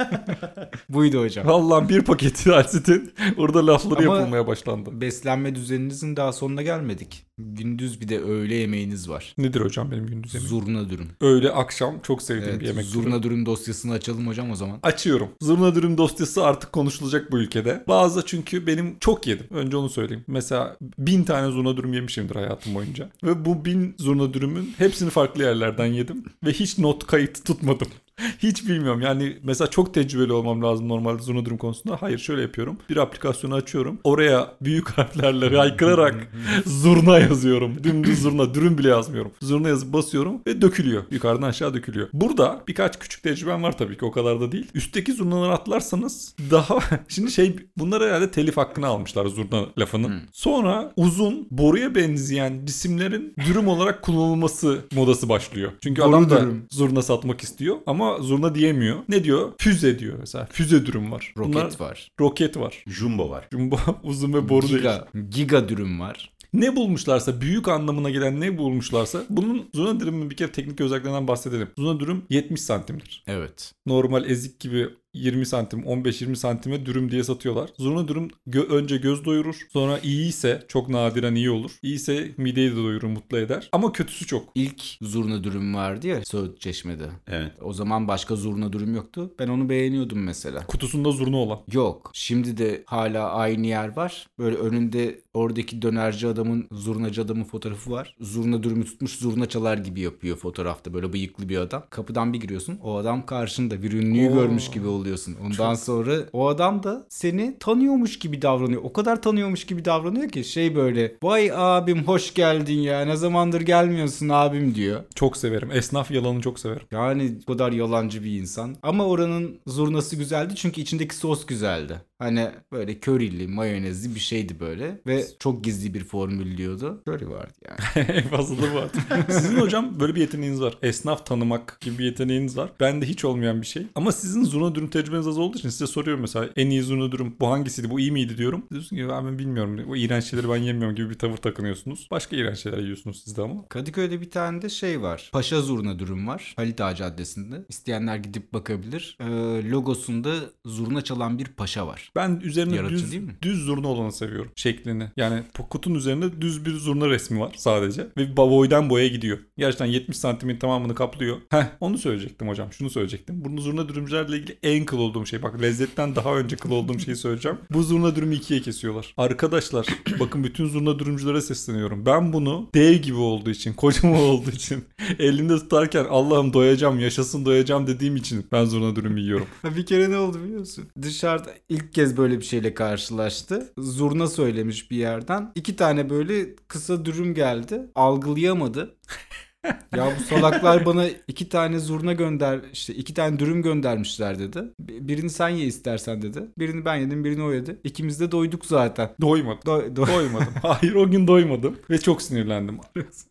Speaker 3: <laughs>
Speaker 2: Buydu hocam.
Speaker 3: Vallahi bir paket <laughs> Halsit'in orada lafları
Speaker 2: Ama-
Speaker 3: yapılmaya başlandı.
Speaker 2: Beslenme düzeninizin daha sonuna gelmedik. Gündüz bir de öğle yemeğiniz var.
Speaker 3: Nedir hocam benim gündüz yemeğim?
Speaker 2: Zurna dürüm.
Speaker 3: Öğle akşam çok sevdiğim
Speaker 2: Evet,
Speaker 3: bir yemek.
Speaker 2: zurna
Speaker 3: türü.
Speaker 2: dürüm dosyasını açalım hocam o zaman.
Speaker 3: Açıyorum. Zurna dürüm dosyası artık konuşulacak bu ülkede. Bazı çünkü benim çok yedim. Önce onu söyleyeyim. Mesela bin tane zurna dürüm yemişimdir hayatım boyunca. Ve bu bin zurna dürümün hepsini farklı yerlerden yedim. Ve hiç not kayıt tutmadım. <laughs> Hiç bilmiyorum. Yani mesela çok tecrübeli olmam lazım normalde zurna dürüm konusunda. Hayır şöyle yapıyorum. Bir aplikasyonu açıyorum. Oraya büyük harflerle <laughs> haykırarak <laughs> zurna yazıyorum. Dümdüz zurna. Dürüm bile yazmıyorum. Zurna yazıp basıyorum ve dökülüyor. Yukarıdan aşağı dökülüyor. Burada birkaç küçük tecrübem var tabii ki o kadar da değil. Üstteki zurnaları atlarsanız daha... Şimdi şey bunlar herhalde telif hakkını almışlar zurna lafının. Sonra uzun boruya benzeyen cisimlerin dürüm olarak kullanılması modası başlıyor. Çünkü
Speaker 2: Boru
Speaker 3: adam da
Speaker 2: dürüm.
Speaker 3: zurna satmak istiyor ama zurna diyemiyor. Ne diyor? Füze diyor mesela. Füze dürüm var.
Speaker 2: Roket
Speaker 3: Bunlar-
Speaker 2: var.
Speaker 3: Roket var.
Speaker 1: Jumbo var.
Speaker 3: Jumbo <laughs> uzun ve boru değil.
Speaker 2: Giga, giga dürüm var.
Speaker 3: Ne bulmuşlarsa büyük anlamına gelen ne bulmuşlarsa bunun zurna dürümün bir kere teknik özelliklerinden bahsedelim. Zurna dürüm 70 santimdir.
Speaker 2: Evet.
Speaker 3: Normal ezik gibi 20 santim 15-20 santime dürüm diye satıyorlar. Zurna dürüm gö- önce göz doyurur. Sonra iyi ise çok nadiren iyi olur. İyiyse mideyi de doyurur mutlu eder. Ama kötüsü çok.
Speaker 2: İlk zurna dürüm vardı ya Söğüt Çeşme'de.
Speaker 1: Evet.
Speaker 2: O zaman başka zurna dürüm yoktu. Ben onu beğeniyordum mesela.
Speaker 3: Kutusunda zurna olan.
Speaker 2: Yok. Şimdi de hala aynı yer var. Böyle önünde oradaki dönerci adamın, zurnacı adamın fotoğrafı var. Zurna dürümü tutmuş zurna çalar gibi yapıyor fotoğrafta. Böyle bıyıklı bir adam. Kapıdan bir giriyorsun. O adam karşında. Bir ünlüyü
Speaker 3: Oo.
Speaker 2: görmüş gibi oluyorsun. Ondan sonra o adam da seni tanıyormuş gibi davranıyor. O kadar tanıyormuş gibi davranıyor ki şey böyle. Vay abim hoş geldin ya. Ne zamandır gelmiyorsun abim diyor.
Speaker 3: Çok severim. Esnaf yalanı çok severim.
Speaker 2: Yani o kadar yalancı bir insan. Ama oranın zurnası güzeldi çünkü içindeki sos güzeldi. Hani böyle körili, mayonezli bir şeydi böyle. Ve çok gizli bir formül diyordu. Köri vardı yani. <laughs>
Speaker 3: en fazla da bu artık. <laughs> Sizin hocam böyle bir yeteneğiniz var. Esnaf tanımak gibi bir yeteneğiniz var. Bende hiç olmayan bir şey. Ama sizin zurna dürüm tecrübeniz az olduğu için size soruyorum mesela en iyi zurna dürüm bu hangisiydi bu iyi miydi diyorum. Diyorsun ki ben bilmiyorum. O iğrenç şeyleri ben yemiyorum gibi bir tavır takınıyorsunuz. Başka iğrenç şeyler yiyorsunuz siz de ama.
Speaker 2: Kadıköy'de bir tane de şey var. Paşa zurna dürüm var. Halit Ağa Caddesi'nde. İsteyenler gidip bakabilir. Ee, logosunda zurna çalan bir paşa var. Var.
Speaker 3: Ben üzerine
Speaker 2: Yaratıcı
Speaker 3: düz,
Speaker 2: değil mi?
Speaker 3: düz zurna olanı seviyorum şeklini. Yani bu kutunun üzerinde düz bir zurna resmi var sadece. Ve boydan boya gidiyor. Gerçekten 70 santimin tamamını kaplıyor. Heh onu söyleyecektim hocam. Şunu söyleyecektim. Bunu zurna dürümcülerle ilgili en kıl olduğum şey. Bak lezzetten daha önce kıl olduğum şeyi söyleyeceğim. Bu zurna dürümü ikiye kesiyorlar. Arkadaşlar <clears throat> bakın bütün zurna dürümcülere sesleniyorum. Ben bunu dev gibi olduğu için, kocaman olduğu için <laughs> elimde tutarken Allah'ım doyacağım, yaşasın doyacağım dediğim için ben zurna dürümü yiyorum. <laughs>
Speaker 2: Bir kere ne oldu biliyorsun? Dışarıda ilk kez böyle bir şeyle karşılaştı. Zurna söylemiş bir yerden. İki tane böyle kısa dürüm geldi. Algılayamadı. <laughs> ya bu salaklar bana iki tane zurna gönder işte iki tane dürüm göndermişler dedi. Birini sen ye istersen dedi. Birini ben yedim birini o yedi. İkimiz de doyduk zaten.
Speaker 3: Doymadım.
Speaker 2: Do- do-
Speaker 3: Doymadım. <laughs> Hayır o gün doymadım ve çok sinirlendim.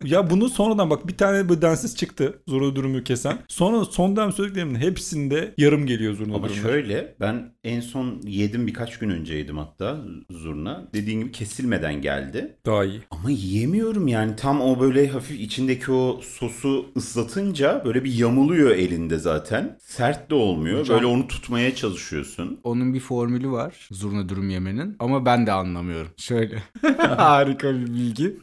Speaker 3: ya bunu sonradan bak bir tane böyle densiz çıktı zurna dürümü kesen. Sonra sondan söylediklerimin hepsinde yarım geliyor zurna
Speaker 1: Ama
Speaker 3: dürümü.
Speaker 1: şöyle ben en son yedim birkaç gün önce yedim hatta zurna. Dediğin gibi kesilmeden geldi.
Speaker 3: Daha iyi.
Speaker 1: Ama yiyemiyorum yani tam o böyle hafif içindeki o sosu ıslatınca böyle bir yamuluyor elinde zaten. Sert de olmuyor.
Speaker 2: Hocam-
Speaker 1: Böyle onu tutmaya çalışıyorsun.
Speaker 2: Onun bir formülü var zurna dürüm yemenin ama ben de anlamıyorum. Şöyle <laughs> harika bir bilgi.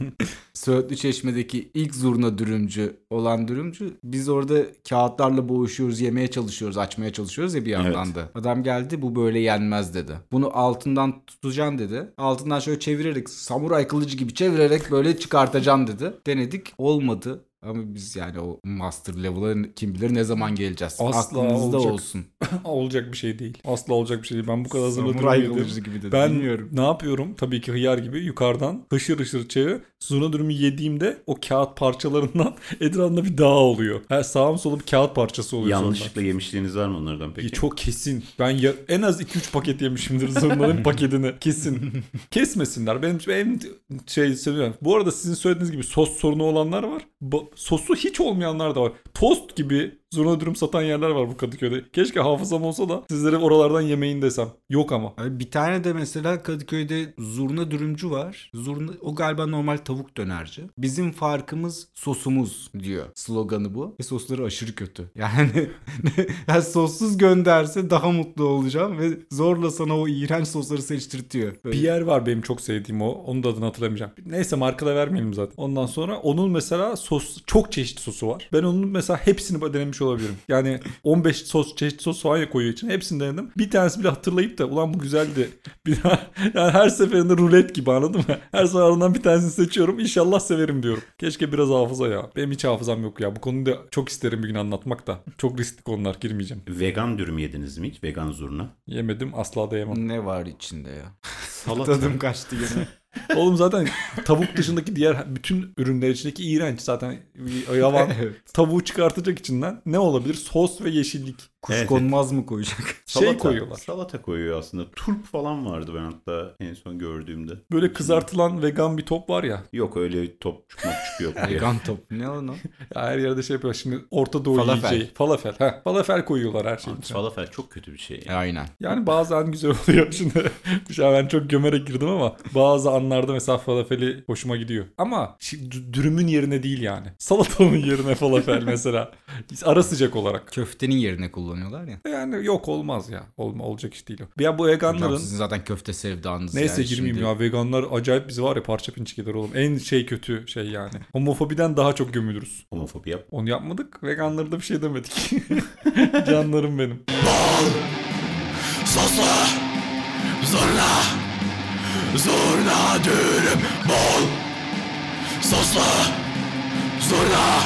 Speaker 2: Söğütlü Çeşme'deki ilk zurna dürümcü olan dürümcü biz orada kağıtlarla boğuşuyoruz, yemeye çalışıyoruz, açmaya çalışıyoruz ya bir yandan
Speaker 1: Evet.
Speaker 2: da. Adam geldi bu böyle yenmez dedi. Bunu altından tutacaksın dedi. Altından şöyle çevirerek samuray kılıcı gibi çevirerek böyle çıkartacaksın dedi. Denedik olmadı. Ama biz yani o master level'a kim bilir ne zaman geleceğiz.
Speaker 3: Asla
Speaker 2: Aklınızda
Speaker 3: olacak.
Speaker 2: olsun. <laughs>
Speaker 3: olacak bir şey değil. Asla olacak bir şey değil. Ben bu kadar yedim.
Speaker 2: kılıcı gibi dedi.
Speaker 3: Ben
Speaker 2: Bilmiyorum.
Speaker 3: ne yapıyorum? Tabii ki hıyar gibi yukarıdan hışır hışır çevir. Zurna dürümü yediğimde o kağıt parçalarından <laughs> etrafında bir dağ oluyor. Her sağım solum kağıt parçası oluyor sonra.
Speaker 1: Yanlışlıkla yemişliğiniz var mı onlardan
Speaker 3: Ya
Speaker 1: peki?
Speaker 3: Çok kesin. Ben ya, en az 2-3 paket yemişimdir zurnaların <laughs> paketini. Kesin. Kesmesinler. Benim, benim şey seviyorum. Bu arada sizin söylediğiniz gibi sos sorunu olanlar var. Ba- sosu hiç olmayanlar da var. Tost gibi zurna dürüm satan yerler var bu Kadıköy'de. Keşke hafızam olsa da sizlere oralardan yemeyin desem. Yok ama.
Speaker 2: Abi bir tane de mesela Kadıköy'de zurna dürümcü var. Zurna o galiba normal tavuk dönerci. Bizim farkımız sosumuz diyor. Sloganı bu. Ve sosları aşırı kötü. <laughs> Yani, yani sossuz gönderse daha mutlu olacağım ve zorla sana o iğrenç sosları seçtirtiyor. Böyle.
Speaker 3: Bir yer var benim çok sevdiğim o. Onun da adını hatırlamayacağım. Neyse marka da vermeyelim zaten. Ondan sonra onun mesela sos çok çeşitli sosu var. Ben onun mesela hepsini denemiş olabilirim. Yani 15 sos çeşitli sos falan koyuyor için. Hepsini denedim. Bir tanesi bile hatırlayıp da ulan bu güzeldi. <laughs> Bir daha yani her seferinde rulet gibi anladın mı? Her sefer bir tanesini seçiyorum. İnşallah severim diyorum. Keşke biraz hafıza ya. Benim hiç hafızam yok ya. Bu konuyu da çok isterim bir gün anlatmak da. Çok riskli konular girmeyeceğim.
Speaker 1: Vegan dürüm yediniz mi hiç? Vegan zurna.
Speaker 3: Yemedim asla da yemem.
Speaker 2: Ne var içinde ya?
Speaker 1: Salata. <laughs>
Speaker 2: Tadım kaçtı gene. <laughs>
Speaker 3: Oğlum zaten tavuk dışındaki diğer bütün ürünler içindeki iğrenç zaten yavan <laughs>
Speaker 2: evet.
Speaker 3: tavuğu çıkartacak içinden ne olabilir? Sos ve yeşillik.
Speaker 2: Kuşkonmaz mı koyacak? <laughs>
Speaker 3: Şey koyuyorlar.
Speaker 1: Salata koyuyor aslında. Turp falan vardı ben hatta en son gördüğümde.
Speaker 3: Böyle kızartılan vegan bir top var ya.
Speaker 1: Yok öyle top çıkmak çıkıyor. <laughs>
Speaker 2: Vegan top. Ne o lan?
Speaker 3: ya her yerde şey yapıyor. Şimdi Orta Doğu
Speaker 2: Falafel.
Speaker 3: yiyeceği. Falafel. Heh, falafel koyuyorlar her şeyin içine.
Speaker 1: Falafel çok kötü bir şey.
Speaker 2: Aynen.
Speaker 3: Yani bazen güzel oluyor. <laughs> Şimdi şu an ben çok gömerek girdim ama bazı anlarda mesela falafeli hoşuma gidiyor. Ama dürümün yerine değil yani. Salatanın yerine falafel mesela. Ara sıcak olarak.
Speaker 2: Köftenin yerine kullanıyorlar ya.
Speaker 3: Yani yok olmaz ya. Olma, olacak iş değil o. Ya bu
Speaker 2: Hocam
Speaker 3: veganların...
Speaker 2: sizin zaten köfte sevdanız
Speaker 3: Neyse
Speaker 2: yani
Speaker 3: girmeyeyim
Speaker 2: şimdi.
Speaker 3: ya veganlar acayip bizi var ya parça pinçik eder oğlum. En şey kötü şey yani. Homofobiden daha çok gömülürüz.
Speaker 1: Homofobi yap.
Speaker 3: Onu yapmadık. Veganlara da bir şey demedik. <laughs> Canlarım benim.
Speaker 5: Sosla Zorla Zorla dürüm bol Sosla Zorla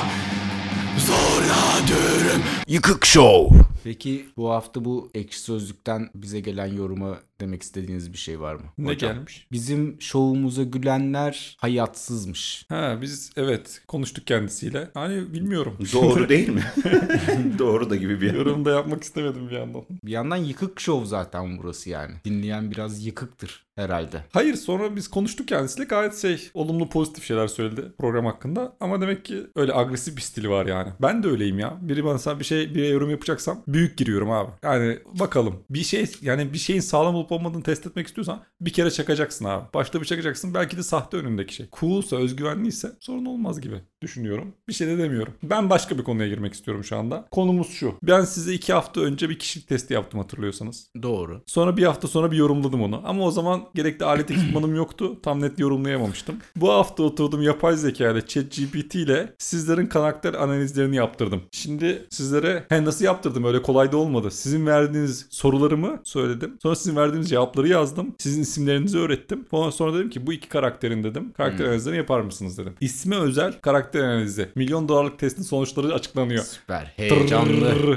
Speaker 5: Zorla dürüm Yıkık Show
Speaker 2: Peki bu hafta bu ekşi sözlükten bize gelen yoruma demek istediğiniz bir şey var mı?
Speaker 3: Ne
Speaker 2: Hocam,
Speaker 3: gelmiş?
Speaker 2: Bizim şovumuza gülenler hayatsızmış.
Speaker 3: Ha biz evet konuştuk kendisiyle. Hani bilmiyorum. <laughs>
Speaker 1: Doğru değil mi? <laughs> <laughs> Doğru da gibi bir
Speaker 3: Yorum da yapmak istemedim bir yandan.
Speaker 2: Bir yandan yıkık şov zaten burası yani. Dinleyen biraz yıkıktır herhalde.
Speaker 3: Hayır sonra biz konuştuk kendisiyle gayet şey olumlu pozitif şeyler söyledi program hakkında. Ama demek ki öyle agresif bir stili var yani. Ben de öyleyim ya. Biri bana bir şey bir yorum yapacaksam büyük giriyorum abi. Yani bakalım bir şey yani bir şeyin sağlam olup olup olmadığını test etmek istiyorsan bir kere çakacaksın abi. Başta bir çakacaksın. Belki de sahte önündeki şey. Coolsa, özgüvenliyse sorun olmaz gibi düşünüyorum. Bir şey de demiyorum. Ben başka bir konuya girmek istiyorum şu anda. Konumuz şu. Ben size iki hafta önce bir kişilik testi yaptım hatırlıyorsanız.
Speaker 2: Doğru.
Speaker 3: Sonra bir hafta sonra bir yorumladım onu. Ama o zaman gerekli alet ekipmanım <clears throat> yoktu. Tam net yorumlayamamıştım. Bu hafta oturdum yapay zeka ile ChatGPT ile sizlerin karakter analizlerini yaptırdım. Şimdi sizlere he nasıl yaptırdım öyle kolay da olmadı. Sizin verdiğiniz sorularımı söyledim. Sonra sizin verdiğiniz cevapları yazdım. Sizin isimlerinizi öğrettim. Sonra, sonra dedim ki bu iki karakterin dedim. Karakter analizlerini yapar mısınız dedim. İsme özel karakter analizi. Milyon dolarlık testin sonuçları açıklanıyor.
Speaker 2: Süper. Heyecanlı. <laughs>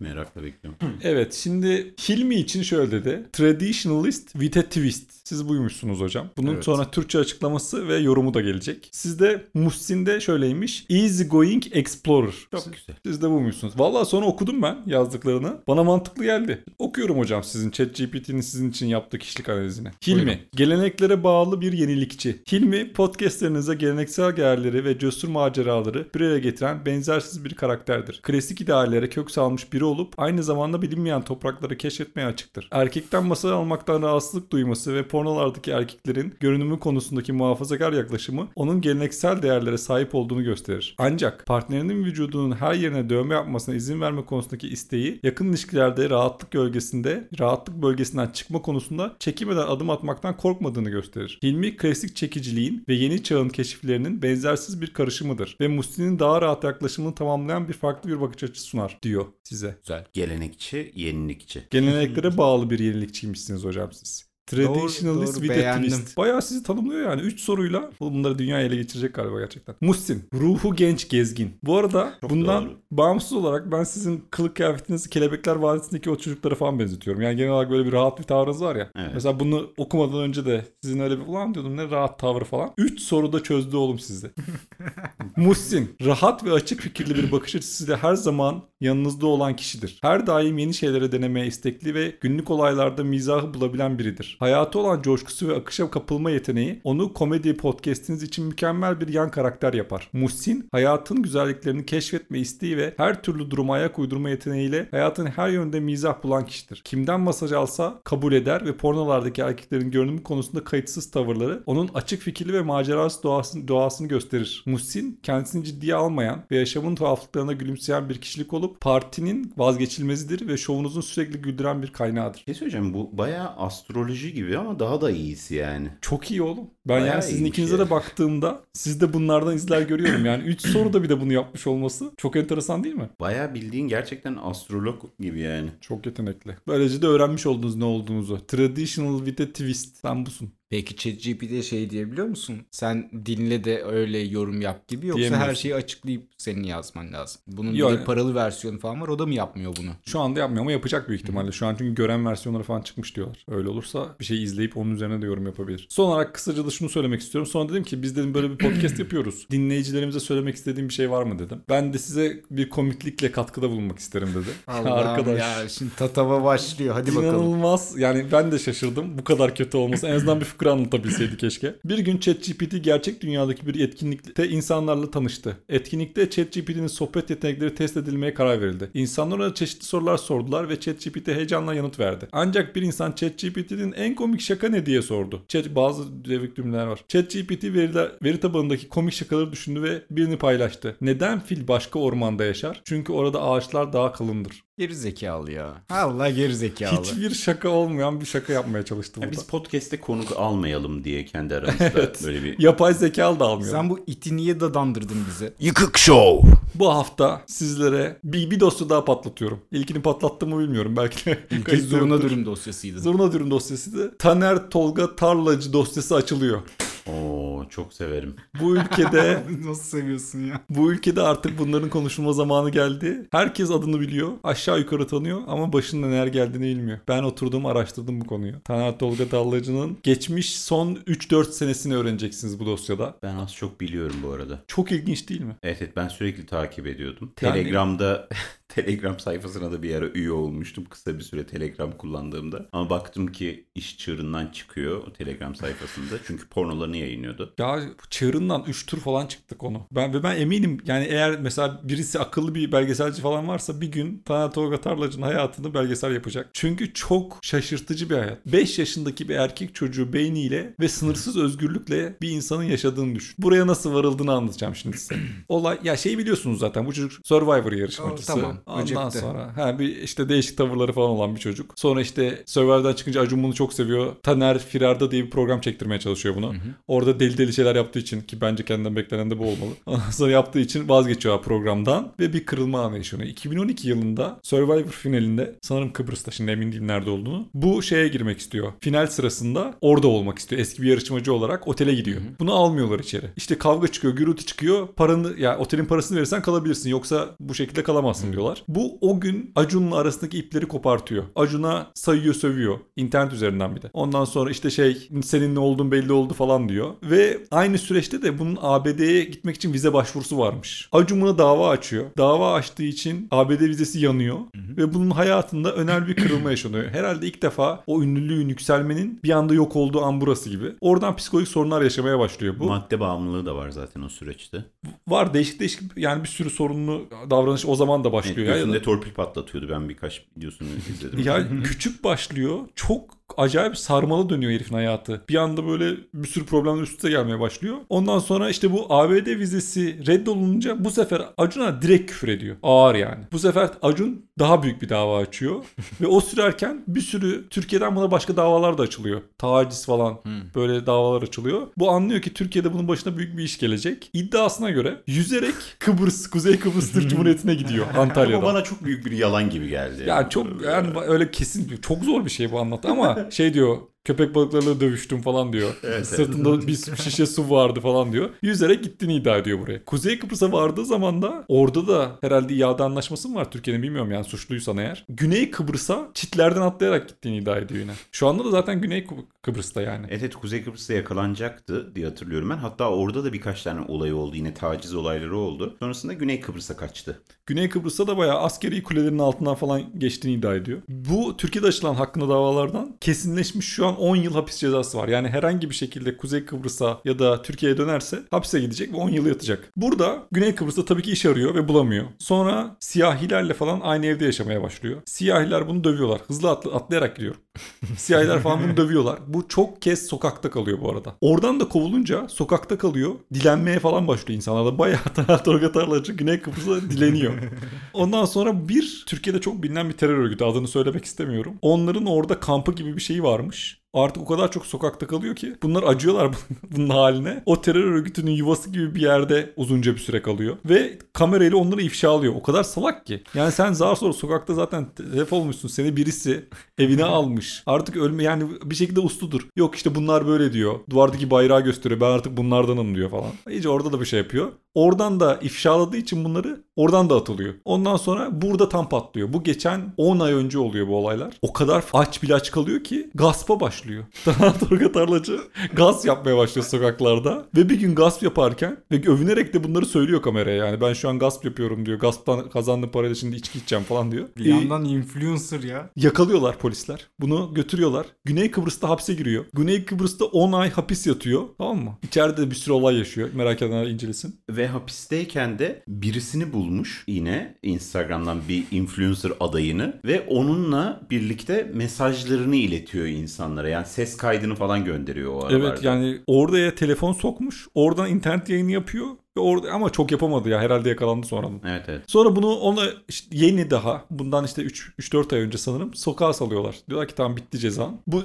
Speaker 1: Merakla bekliyorum.
Speaker 3: Evet şimdi Hilmi için şöyle dedi. Traditionalist with a twist. Siz buymuşsunuz hocam. Bunun
Speaker 2: Evet.
Speaker 3: sonra Türkçe açıklaması ve yorumu da gelecek. Sizde Muhsin'de şöyleymiş. Easy going explorer.
Speaker 1: Çok güzel.
Speaker 3: Siz de buymuşsunuz. Vallahi sonra okudum ben yazdıklarını. Bana mantıklı geldi. Okuyorum hocam sizin ChatGPT'nin sizin için yaptığı kişilik analizini. Hilmi,
Speaker 2: Buyurun.
Speaker 3: geleneklere bağlı bir yenilikçi. Hilmi, podcastlerinize geleneksel değerleri ve cesur maceraları bir araya getiren benzersiz bir karakterdir. Klasik ideallere kök salmış biri olup aynı zamanda bilinmeyen toprakları keşfetmeye açıktır. Erkekten masal almaktan rahatsızlık duyması ve pornolardaki erkeklerin görünümü konusundaki muhafazakar yaklaşımı onun geleneksel değerlere sahip olduğunu gösterir. Ancak partnerinin vücudunun her yerine dövme yapmasına izin verme konusundaki isteği yakın ilişkilerde rahatlık bölgesinde, rahatlık bölgesinden çıkma konusunda çekinmeden adım atmaktan korkmadığını gösterir. Hilmi klasik çekiciliğin ve yeni çağın keşiflerinin benzersiz bir karışımıdır ve Musti'nin daha rahat yaklaşımını tamamlayan bir farklı bir bakış açısı sunar diyor size.
Speaker 2: Güzel.
Speaker 1: Gelenekçi, yenilikçi.
Speaker 3: Geleneklere bağlı bir yenilikçiymişsiniz hocam siz. Traditionalist
Speaker 2: Doğru,
Speaker 3: with a
Speaker 2: beğendim.
Speaker 3: twist. Bayağı sizi tanımlıyor yani. 3 soruyla bunları dünya ele geçirecek galiba gerçekten. Muhsin. Ruhu genç gezgin. Bu arada
Speaker 1: Çok
Speaker 3: bundan
Speaker 1: doğru.
Speaker 3: bağımsız olarak ben sizin kılık kıyafetinizi Kelebekler Vadisi'ndeki o çocuklara falan benzetiyorum. Yani genel olarak böyle bir rahat bir tavrınız var ya.
Speaker 1: Evet.
Speaker 3: Mesela bunu okumadan önce de sizin öyle bir ulan diyordum ne rahat tavrı falan. 3 soruda çözdü oğlum sizi. <laughs> Muhsin, rahat ve açık fikirli bir bakış açısıyla her zaman yanınızda olan kişidir. Her daim yeni şeylere denemeye istekli ve günlük olaylarda mizahı bulabilen biridir. Hayatı olan coşkusu ve akışa kapılma yeteneği onu komedi podcastiniz için mükemmel bir yan karakter yapar. Muhsin, hayatın güzelliklerini keşfetme isteği ve her türlü duruma ayak uydurma yeteneğiyle hayatın her yönde mizah bulan kişidir. Kimden masaj alsa kabul eder ve pornolardaki erkeklerin görünümü konusunda kayıtsız tavırları onun açık fikirli ve macerası doğasını, doğasını gösterir. Muhsin kendisini ciddiye almayan ve yaşamın tuhaflıklarına gülümseyen bir kişilik olup partinin vazgeçilmezidir ve şovunuzun sürekli güldüren bir kaynağıdır.
Speaker 1: Bir şey söyleyeceğim bu bayağı astroloji gibi ama daha da iyisi yani.
Speaker 3: Çok iyi oğlum. Ben
Speaker 1: Bayağı
Speaker 3: yani sizin ikinize
Speaker 1: ya.
Speaker 3: de baktığımda sizde bunlardan izler görüyorum. Yani 3 soruda bir de bunu yapmış olması çok enteresan değil mi?
Speaker 1: Bayağı bildiğin gerçekten astrolog gibi yani.
Speaker 3: Çok yetenekli. Böylece de öğrenmiş oldunuz ne olduğunuzu. Traditional with a twist. Sen busun.
Speaker 2: Peki ChatGPT'ye şey diyebiliyor musun? Sen dinle de öyle yorum yap gibi yoksa her şeyi açıklayıp senin yazman lazım. Bunun
Speaker 3: Yok.
Speaker 2: bir de paralı versiyonu falan var. O da mı yapmıyor bunu?
Speaker 3: Şu anda yapmıyor ama yapacak büyük ihtimalle. Şu an çünkü gören versiyonları falan çıkmış diyorlar. Öyle olursa bir şey izleyip onun üzerine de yorum yapabilir. Son olarak kısaca da şunu söylemek istiyorum. Sonra dedim ki biz dedim böyle bir podcast <clears throat> yapıyoruz. Dinleyicilerimize söylemek istediğim bir şey var mı dedim. Ben de size bir komiklikle katkıda bulunmak isterim dedi. <laughs>
Speaker 2: Allah'ım <laughs> ya şimdi tatava başlıyor. Hadi bakalım.
Speaker 3: İnanılmaz. Yani ben de şaşırdım. Bu kadar kötü olması. En azından bir fıkra anlatabilseydi keşke. Bir gün ChatGPT gerçek dünyadaki bir etkinlikte insanlarla tanıştı. Etkinlikte ChatGPT'nin sohbet yetenekleri test edilmeye karar verildi. İnsanlar ona çeşitli sorular sordular ve ChatGPT heyecanla yanıt verdi. Ancak bir insan ChatGPT'nin en komik şaka ne diye sordu. Chat, bazı devrik cümleler var. ChatGPT veriler, veri tabanındaki komik şakaları düşündü ve birini paylaştı. Neden fil başka ormanda yaşar? Çünkü orada ağaçlar daha kalındır.
Speaker 2: Geri zekalı ya. Allah geri zekalı.
Speaker 3: Hiçbir şaka olmayan bir şaka yapmaya çalıştım
Speaker 1: Ya
Speaker 3: burada.
Speaker 1: biz podcast'te konuk almayalım diye kendi aramızda <laughs> böyle bir
Speaker 3: Yapay zekalı da almıyor.
Speaker 2: Sen bu iti niye dadandırdın bize?
Speaker 5: Yıkık Show.
Speaker 3: Bu hafta sizlere bir, bir dosya daha patlatıyorum. İlkini patlattım mı bilmiyorum. Belki de
Speaker 2: İlk
Speaker 3: kayıt
Speaker 2: zurna dürüm dosyasıydı.
Speaker 3: Zurna dürüm dosyası da Taner Tolga Tarlacı dosyası açılıyor.
Speaker 1: Oo çok severim.
Speaker 3: Bu ülkede <laughs>
Speaker 2: Nasıl seviyorsun ya?
Speaker 3: bu ülkede artık bunların konuşulma zamanı geldi. Herkes adını biliyor. Aşağı yukarı tanıyor ama başında neler geldiğini bilmiyor. Ben oturdum araştırdım bu konuyu. Taner Tolga Tarlacı'nın geçmiş son 3-4 senesini öğreneceksiniz bu dosyada.
Speaker 1: Ben az çok biliyorum bu arada.
Speaker 3: Çok ilginç değil mi?
Speaker 1: Evet evet ben sürekli takip ediyordum.
Speaker 3: Yani-
Speaker 1: Telegram'da <laughs> Telegram sayfasına da bir ara üye olmuştum kısa bir süre Telegram kullandığımda. Ama baktım ki iş çığırından çıkıyor o Telegram sayfasında. Çünkü pornolarını yayınlıyordu.
Speaker 3: Ya çığırından 3 tur falan çıktık onu. Ben ve ben eminim yani eğer mesela birisi akıllı bir belgeselci falan varsa bir gün Taner Tolga Tarlacı'nın hayatını belgesel yapacak. Çünkü çok şaşırtıcı bir hayat. 5 yaşındaki bir erkek çocuğu beyniyle ve sınırsız özgürlükle bir insanın yaşadığını düşün. Buraya nasıl varıldığını anlatacağım şimdi size. <clears throat> Olay ya şey biliyorsunuz zaten bu çocuk Survivor yarışmacısı.
Speaker 2: Tamam,
Speaker 3: Ondan
Speaker 2: Öcek'te.
Speaker 3: sonra ha bir işte değişik tavırları falan olan bir çocuk. Sonra işte Survivor'dan çıkınca Acun bunu çok seviyor. Taner Firarda diye bir program çektirmeye çalışıyor bunu. Orada deli deli şeyler yaptığı için ki bence kendinden beklenen de bu olmalı. <laughs> Ondan sonra yaptığı için vazgeçiyor programdan ve bir kırılma anı yaşanıyor. 2012 yılında Survivor finalinde sanırım Kıbrıs'ta şimdi emin değilim nerede olduğunu. Bu şeye girmek istiyor. Final sırasında orada olmak istiyor. Eski bir yarışmacı olarak otele gidiyor. Bunu almıyorlar içeri. İşte kavga çıkıyor, gürültü çıkıyor. Paranı ya otelin parasını verirsen kalabilirsin yoksa bu şekilde kalamazsın diyorlar. Bu o gün Acun'la arasındaki ipleri kopartıyor. Acun'a sayıyor, sövüyor. internet üzerinden bir de. Ondan sonra işte şey senin ne olduğun belli oldu falan diyor. Ve aynı süreçte de bunun ABD'ye gitmek için vize başvurusu varmış. Acun buna dava açıyor. Dava açtığı için ABD vizesi yanıyor. Ve bunun hayatında önemli bir kırılma yaşanıyor. Herhalde ilk defa o ünlülüğün yükselmenin bir anda yok olduğu an burası gibi. Oradan psikolojik sorunlar yaşamaya başlıyor bu.
Speaker 1: Madde bağımlılığı da var zaten o süreçte.
Speaker 3: Var değişik değişik yani bir sürü sorunlu davranış o zaman da
Speaker 1: Evet,
Speaker 3: başlıyor. ya.
Speaker 1: gözünde torpil patlatıyordu. Ben birkaç videosunu izledim.
Speaker 3: Ya küçük başlıyor. Çok acayip sarmalı dönüyor herifin hayatı. Bir anda böyle bir sürü problemler üst üste gelmeye başlıyor. Ondan sonra işte bu ABD vizesi reddolunca bu sefer Acun'a direkt küfür ediyor. Ağır yani. Bu sefer Acun daha büyük bir dava açıyor. <laughs> Ve o sürerken bir sürü Türkiye'den buna başka davalar da açılıyor. Taciz falan böyle davalar açılıyor. Bu anlıyor ki Türkiye'de bunun başına büyük bir iş gelecek. İddiasına göre yüzerek <laughs> Kıbrıs, Kuzey Kıbrıs Türk <laughs> Cumhuriyeti'ne gidiyor
Speaker 1: Ama
Speaker 3: Antalya'dan.
Speaker 1: bana çok büyük bir yalan gibi geldi.
Speaker 3: Ya çok yani öyle kesin çok zor bir şey bu anlat ama şey diyor köpek balıklarıyla dövüştüm falan diyor. <laughs> Sırtında bir şişe su vardı falan diyor. Yüzerek gittiğini iddia ediyor buraya. Kuzey Kıbrıs'a vardığı zaman da orada da herhalde iade anlaşması mı var Türkiye'nin bilmiyorum yani suçluysan eğer. Güney Kıbrıs'a çitlerden atlayarak gittiğini iddia ediyor yine. Şu anda da zaten Güney Kıb- Kıbrıs'ta yani.
Speaker 1: Evet, evet Kuzey Kıbrıs'ta yakalanacaktı diye hatırlıyorum ben. Hatta orada da birkaç tane olay oldu. Yine taciz olayları oldu. Sonrasında Güney Kıbrıs'a kaçtı.
Speaker 3: Güney Kıbrıs'ta da bayağı askeri kulelerin altından falan geçtiğini iddia ediyor. Bu Türkiye'de açılan hakkında davalardan kesinleşmiş şu an 10 yıl hapis cezası var. Yani herhangi bir şekilde Kuzey Kıbrıs'a ya da Türkiye'ye dönerse hapse gidecek ve 10 yıl yatacak. Burada Güney Kıbrıs'ta tabii ki iş arıyor ve bulamıyor. Sonra siyahilerle falan aynı evde yaşamaya başlıyor. Siyahiler bunu dövüyorlar. Hızlı atla- atlayarak gidiyorum. <laughs> Siyahiler falan bunu dövüyorlar. Bu çok kez sokakta kalıyor bu arada. Oradan da kovulunca sokakta kalıyor. Dilenmeye falan başlıyor insanlar da. Bayağı <laughs> Taner Torga Tarlacı Güney Kıbrıs'ta dileniyor. <laughs> Ondan sonra bir Türkiye'de çok bilinen bir terör örgütü adını söylemek istemiyorum. Onların orada kampı gibi bir şeyi varmış. Artık o kadar çok sokakta kalıyor ki bunlar acıyorlar <laughs> bunun haline. O terör örgütünün yuvası gibi bir yerde uzunca bir süre kalıyor. Ve kamerayla onları ifşa alıyor. O kadar salak ki. Yani sen zar zor sokakta zaten telef olmuşsun. Seni birisi <laughs> evine almış. Artık ölme yani bir şekilde usludur. Yok işte bunlar böyle diyor. Duvardaki bayrağı gösteriyor. Ben artık bunlardanım diyor falan. İyice orada da bir şey yapıyor. Oradan da ifşaladığı için bunları oradan da atılıyor. Ondan sonra burada tam patlıyor. Bu geçen 10 ay önce oluyor bu olaylar. O kadar aç bile aç kalıyor ki gaspa başlıyor. <laughs> Torga Tarlacı gasp yapmaya başlıyor sokaklarda. Ve bir gün gasp yaparken ve övünerek de bunları söylüyor kameraya yani. Ben şu an gasp yapıyorum diyor. Gasptan kazandığım parayla şimdi içki içeceğim falan diyor.
Speaker 2: Bir
Speaker 3: Ee,
Speaker 2: yandan influencer ya.
Speaker 3: Yakalıyorlar polisler. Bunu götürüyorlar. Güney Kıbrıs'ta hapse giriyor. Güney Kıbrıs'ta 10 ay hapis yatıyor. Tamam mı? İçeride de bir sürü olay yaşıyor. Merak edenler incelesin.
Speaker 1: Ve hapisteyken de birisini bulmuş yine Instagram'dan bir influencer adayını ve onunla birlikte mesajlarını iletiyor insanlara. Yani ses kaydını falan gönderiyor o aralarda.
Speaker 3: Evet yani oraya telefon sokmuş. Oradan internet yayını yapıyor. Ve orada ama çok yapamadı ya. Herhalde yakalandı sonradan.
Speaker 1: Evet evet.
Speaker 3: Sonra bunu ona işte yeni daha bundan işte 3-4 ay önce sanırım sokağa salıyorlar. Diyorlar ki tamam bitti cezan. Bu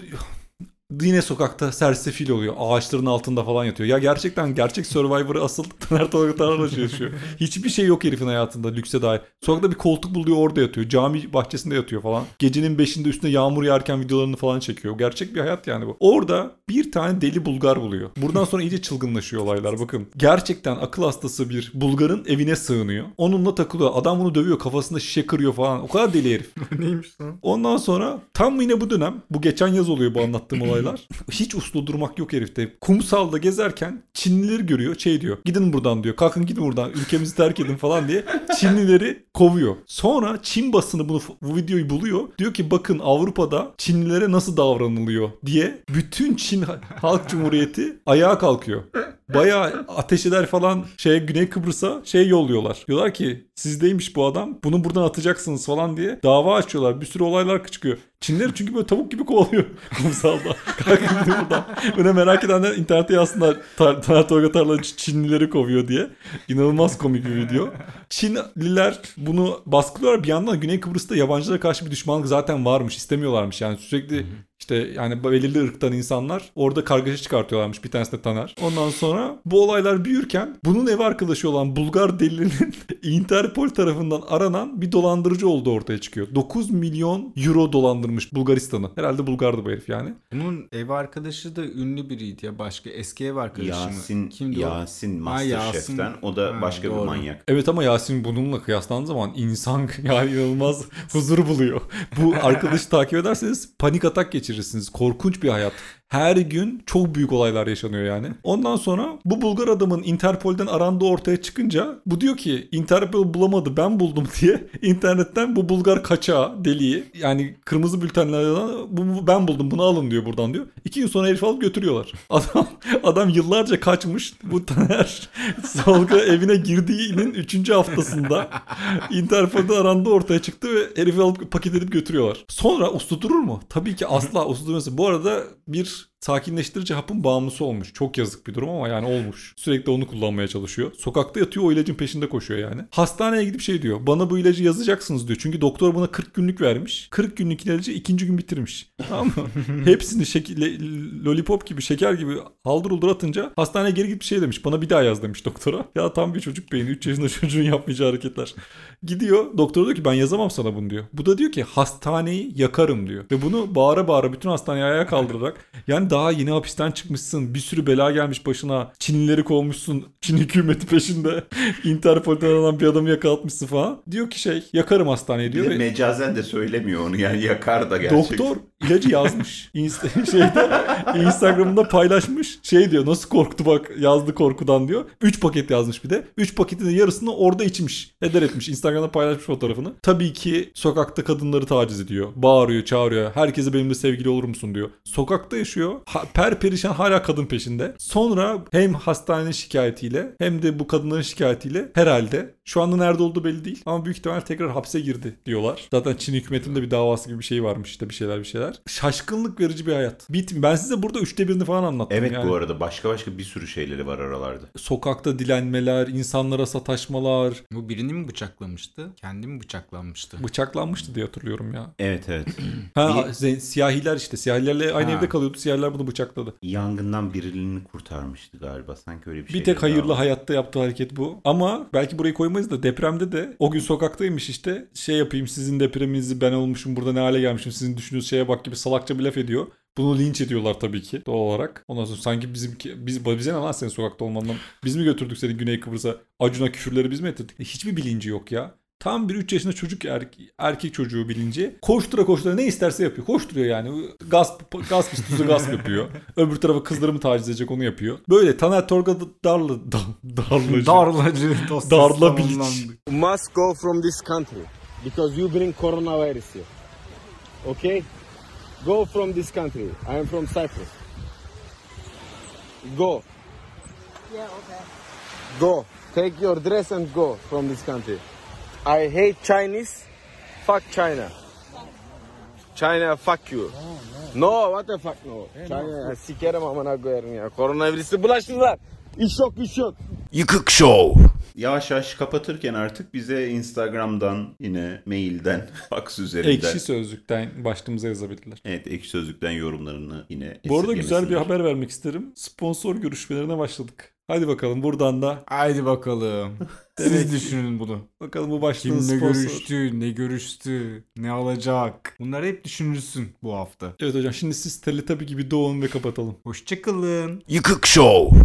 Speaker 3: yine sokakta sersefil oluyor. Ağaçların altında falan yatıyor. Ya gerçekten gerçek Survivor'ı asıl <laughs> Taner Tolga yaşıyor. Hiçbir şey yok herifin hayatında lükse dair. Sokakta bir koltuk buluyor orada yatıyor. Cami bahçesinde yatıyor falan. Gecenin 5'inde üstüne yağmur yağarken videolarını falan çekiyor. Gerçek bir hayat yani bu. Orada bir tane deli Bulgar buluyor. Buradan sonra iyice çılgınlaşıyor olaylar bakın. Gerçekten akıl hastası bir Bulgar'ın evine sığınıyor. Onunla takılıyor. Adam bunu dövüyor. Kafasında şişe kırıyor falan. O kadar deli herif. <laughs>
Speaker 2: Neymiş lan?
Speaker 3: Ondan sonra tam yine bu dönem bu geçen yaz oluyor bu anlattığım <clears throat> olaylar. Olaylar. Hiç uslu durmak yok herifte. Kumsalda gezerken Çinlileri görüyor. Şey diyor. Gidin buradan diyor. Kalkın gidin buradan. Ülkemizi terk edin falan diye Çinlileri kovuyor. Sonra Çin basını bunu bu videoyu buluyor. Diyor ki bakın Avrupa'da Çinlilere nasıl davranılıyor diye bütün Çin Halk Cumhuriyeti ayağa kalkıyor. Bayağı ateş eder falan şeye Güney Kıbrıs'a şey yolluyorlar. Diyorlar ki sizdeymiş bu adam. Bunu buradan atacaksınız falan diye dava açıyorlar. Bir sürü olaylar çıkıyor. Çinliler çünkü böyle tavuk gibi kovalıyor <laughs> kumsalda. Kalkın gidin buradan. Böyle merak edenler internette yazsınlar. Tar Taner Tolga Tarla Çinlileri kovuyor diye. İnanılmaz komik bir video. Çinliler bunu baskılıyorlar. Bir yandan Güney Kıbrıs'ta yabancılara karşı bir düşmanlık zaten varmış. istemiyorlarmış yani sürekli işte yani belirli ırktan insanlar orada kargaşa çıkartıyorlarmış. Bir tanesi de Taner. Ondan sonra bu olaylar büyürken bunun ev arkadaşı olan Bulgar delinin <laughs> Interpol tarafından aranan bir dolandırıcı olduğu ortaya çıkıyor. 9 milyon euro dolandırmış Bulgaristan'ı. Herhalde Bulgardı bu herif yani.
Speaker 2: Bunun ev arkadaşı da ünlü biriydi ya. Başka eski ev arkadaşı
Speaker 1: Yasin,
Speaker 2: mı? Kimdi?
Speaker 1: Yasin Masterchef'ten. O da
Speaker 2: Ha,
Speaker 1: başka bir
Speaker 2: doğru.
Speaker 1: manyak.
Speaker 3: Evet ama Yasin bununla kıyaslandığı zaman insan <laughs> yani inanılmaz huzur buluyor. Bu arkadaşı takip ederseniz panik atak geçirirsiniz. Korkunç bir hayat. Her gün çok büyük olaylar yaşanıyor yani. Ondan sonra bu Bulgar adamın Interpol'den arandığı ortaya çıkınca bu diyor ki Interpol bulamadı ben buldum <laughs> diye internetten bu Bulgar kaçağı deliği yani kırmızı bültenlerden bu, ben buldum bunu alın diyor buradan diyor. İki gün sonra herif alıp götürüyorlar. <laughs> Adam adam yıllarca kaçmış. Bu Taner <laughs> Solga evine girdiğinin 3. haftasında Interpol'de arandığı ortaya çıktı ve herifi alıp paket edip götürüyorlar. Sonra uslu durur mu? Tabii ki asla uslu durmaz. Bu arada bir Adiós. Sakinleştirici hapın bağımlısı olmuş. Çok yazık bir durum ama yani olmuş. Sürekli onu kullanmaya çalışıyor. Sokakta yatıyor o ilacın peşinde koşuyor yani. Hastaneye gidip şey diyor. Bana bu ilacı yazacaksınız diyor. Çünkü doktor buna 40 günlük vermiş. 40 günlük ilacı ikinci gün bitirmiş. Tamam mı? <laughs> Hepsini şekil, lollipop gibi şeker gibi haldır uldur atınca hastaneye geri gidip şey demiş. Bana bir daha yaz demiş doktora. Ya tam bir çocuk beyni. 3 yaşında çocuğun yapmayacağı hareketler. Gidiyor doktor diyor ki ben yazamam sana bunu diyor. Bu da diyor ki hastaneyi yakarım diyor. Ve bunu bağıra bağıra bütün hastaneyi ayağa kaldırarak yani daha yeni hapisten çıkmışsın. Bir sürü bela gelmiş başına. Çinlileri kovmuşsun. Çin hükümeti peşinde. <laughs> Interpol'den aranan bir adamı yakalatmışsın falan. Diyor ki şey yakarım hastaneyi
Speaker 1: Bir
Speaker 3: diyor. ve-
Speaker 1: mecazen de söylemiyor onu yani yakar da gerçekten.
Speaker 3: Doktor ilacı yazmış. Insta- <laughs> şeyde Instagram'da paylaşmış. Şey diyor nasıl korktu bak yazdı korkudan diyor. 3 paket yazmış bir de. 3 paketin yarısını orada içmiş. Eder etmiş. Instagram'da paylaşmış fotoğrafını. Tabii ki sokakta kadınları taciz ediyor. Bağırıyor, çağırıyor. Herkese benimle sevgili olur musun diyor. Sokakta yaşıyor. Ha, per perişan hala kadın peşinde. Sonra hem hastanenin şikayetiyle hem de bu kadınların şikayetiyle herhalde şu anda nerede olduğu belli değil. Ama büyük ihtimal tekrar hapse girdi diyorlar. Zaten Çin hükümetinde bir davası gibi bir şey varmış işte bir şeyler bir şeyler. Şaşkınlık verici bir hayat. Bit ben size burada üçte birini falan anlattım.
Speaker 1: Evet
Speaker 3: yani.
Speaker 1: bu arada başka başka bir sürü şeyleri var aralarda.
Speaker 3: Sokakta dilenmeler, insanlara sataşmalar.
Speaker 2: Bu birini mi bıçaklamıştı? Kendi mi bıçaklanmıştı?
Speaker 3: Bıçaklanmıştı diye hatırlıyorum ya.
Speaker 1: Evet evet. <clears throat>
Speaker 3: Ha
Speaker 1: Bir-
Speaker 3: ze- siyahiler işte. Siyahilerle aynı
Speaker 2: Ha.
Speaker 3: evde kalıyordu. Siyahiler bunu bıçakladı.
Speaker 1: Yangından birini kurtarmıştı galiba. Sanki öyle bir şey.
Speaker 3: Bir tek hayırlı hayatta yaptığı hareket bu. Ama belki burayı koymayız da depremde de o gün sokaktaymış işte. Şey yapayım sizin depreminizi ben olmuşum burada ne hale gelmişim sizin düşündüğünüz şeye bak gibi salakça bir laf ediyor. Bunu linç ediyorlar tabii ki doğal olarak. Ondan sonra sanki bizimki biz bize ne lan senin sokakta olmandan biz mi götürdük seni Güney Kıbrıs'a Acun'a küfürleri biz mi ettirdik? E, Hiçbir bilinci yok ya. Tam bir 3 yaşında çocuk erkek, erkek çocuğu bilinci. Koştura koştura ne isterse yapıyor. Koşturuyor yani. Gasp, gasp istiyorsa gasp yapıyor. Öbür tarafa kızlarımı taciz edecek onu yapıyor. Böyle Taner Torga Darlı, da, Darlıcı.
Speaker 2: Darlacı dosyası
Speaker 3: Darla bilic.
Speaker 6: must go from this country because you bring coronavirus here. Okay? Go from this country. I am from Cyprus. Go.
Speaker 7: Yeah, okay.
Speaker 6: Go. Take your dress and go from this country. I hate Chinese. Fuck China. China fuck you. Oh, no, what the fuck no. China sikerim amına koyarım ya. Koronavirüsü bulaştılar. İş yok iş yok.
Speaker 5: Yıkık Show.
Speaker 1: Yavaş yavaş kapatırken artık bize Instagram'dan yine mailden, <laughs> fax üzerinden.
Speaker 3: Ekşi sözlükten başlığımıza yazabilirler.
Speaker 1: Evet ekşi sözlükten yorumlarını yine
Speaker 3: Bu arada güzel bir haber vermek isterim. Sponsor görüşmelerine başladık. Hadi bakalım buradan da
Speaker 2: Haydi bakalım. <laughs> Siz düşünün bunu.
Speaker 3: bakalım bu başlığın
Speaker 2: Kimle
Speaker 3: sponsor.
Speaker 2: görüştü, ne görüştü, ne alacak. Bunlar hep düşünülsün bu hafta.
Speaker 3: Evet hocam şimdi siz Teletubby gibi doğun ve kapatalım.
Speaker 2: Hoşçakalın.
Speaker 5: Yıkık Show.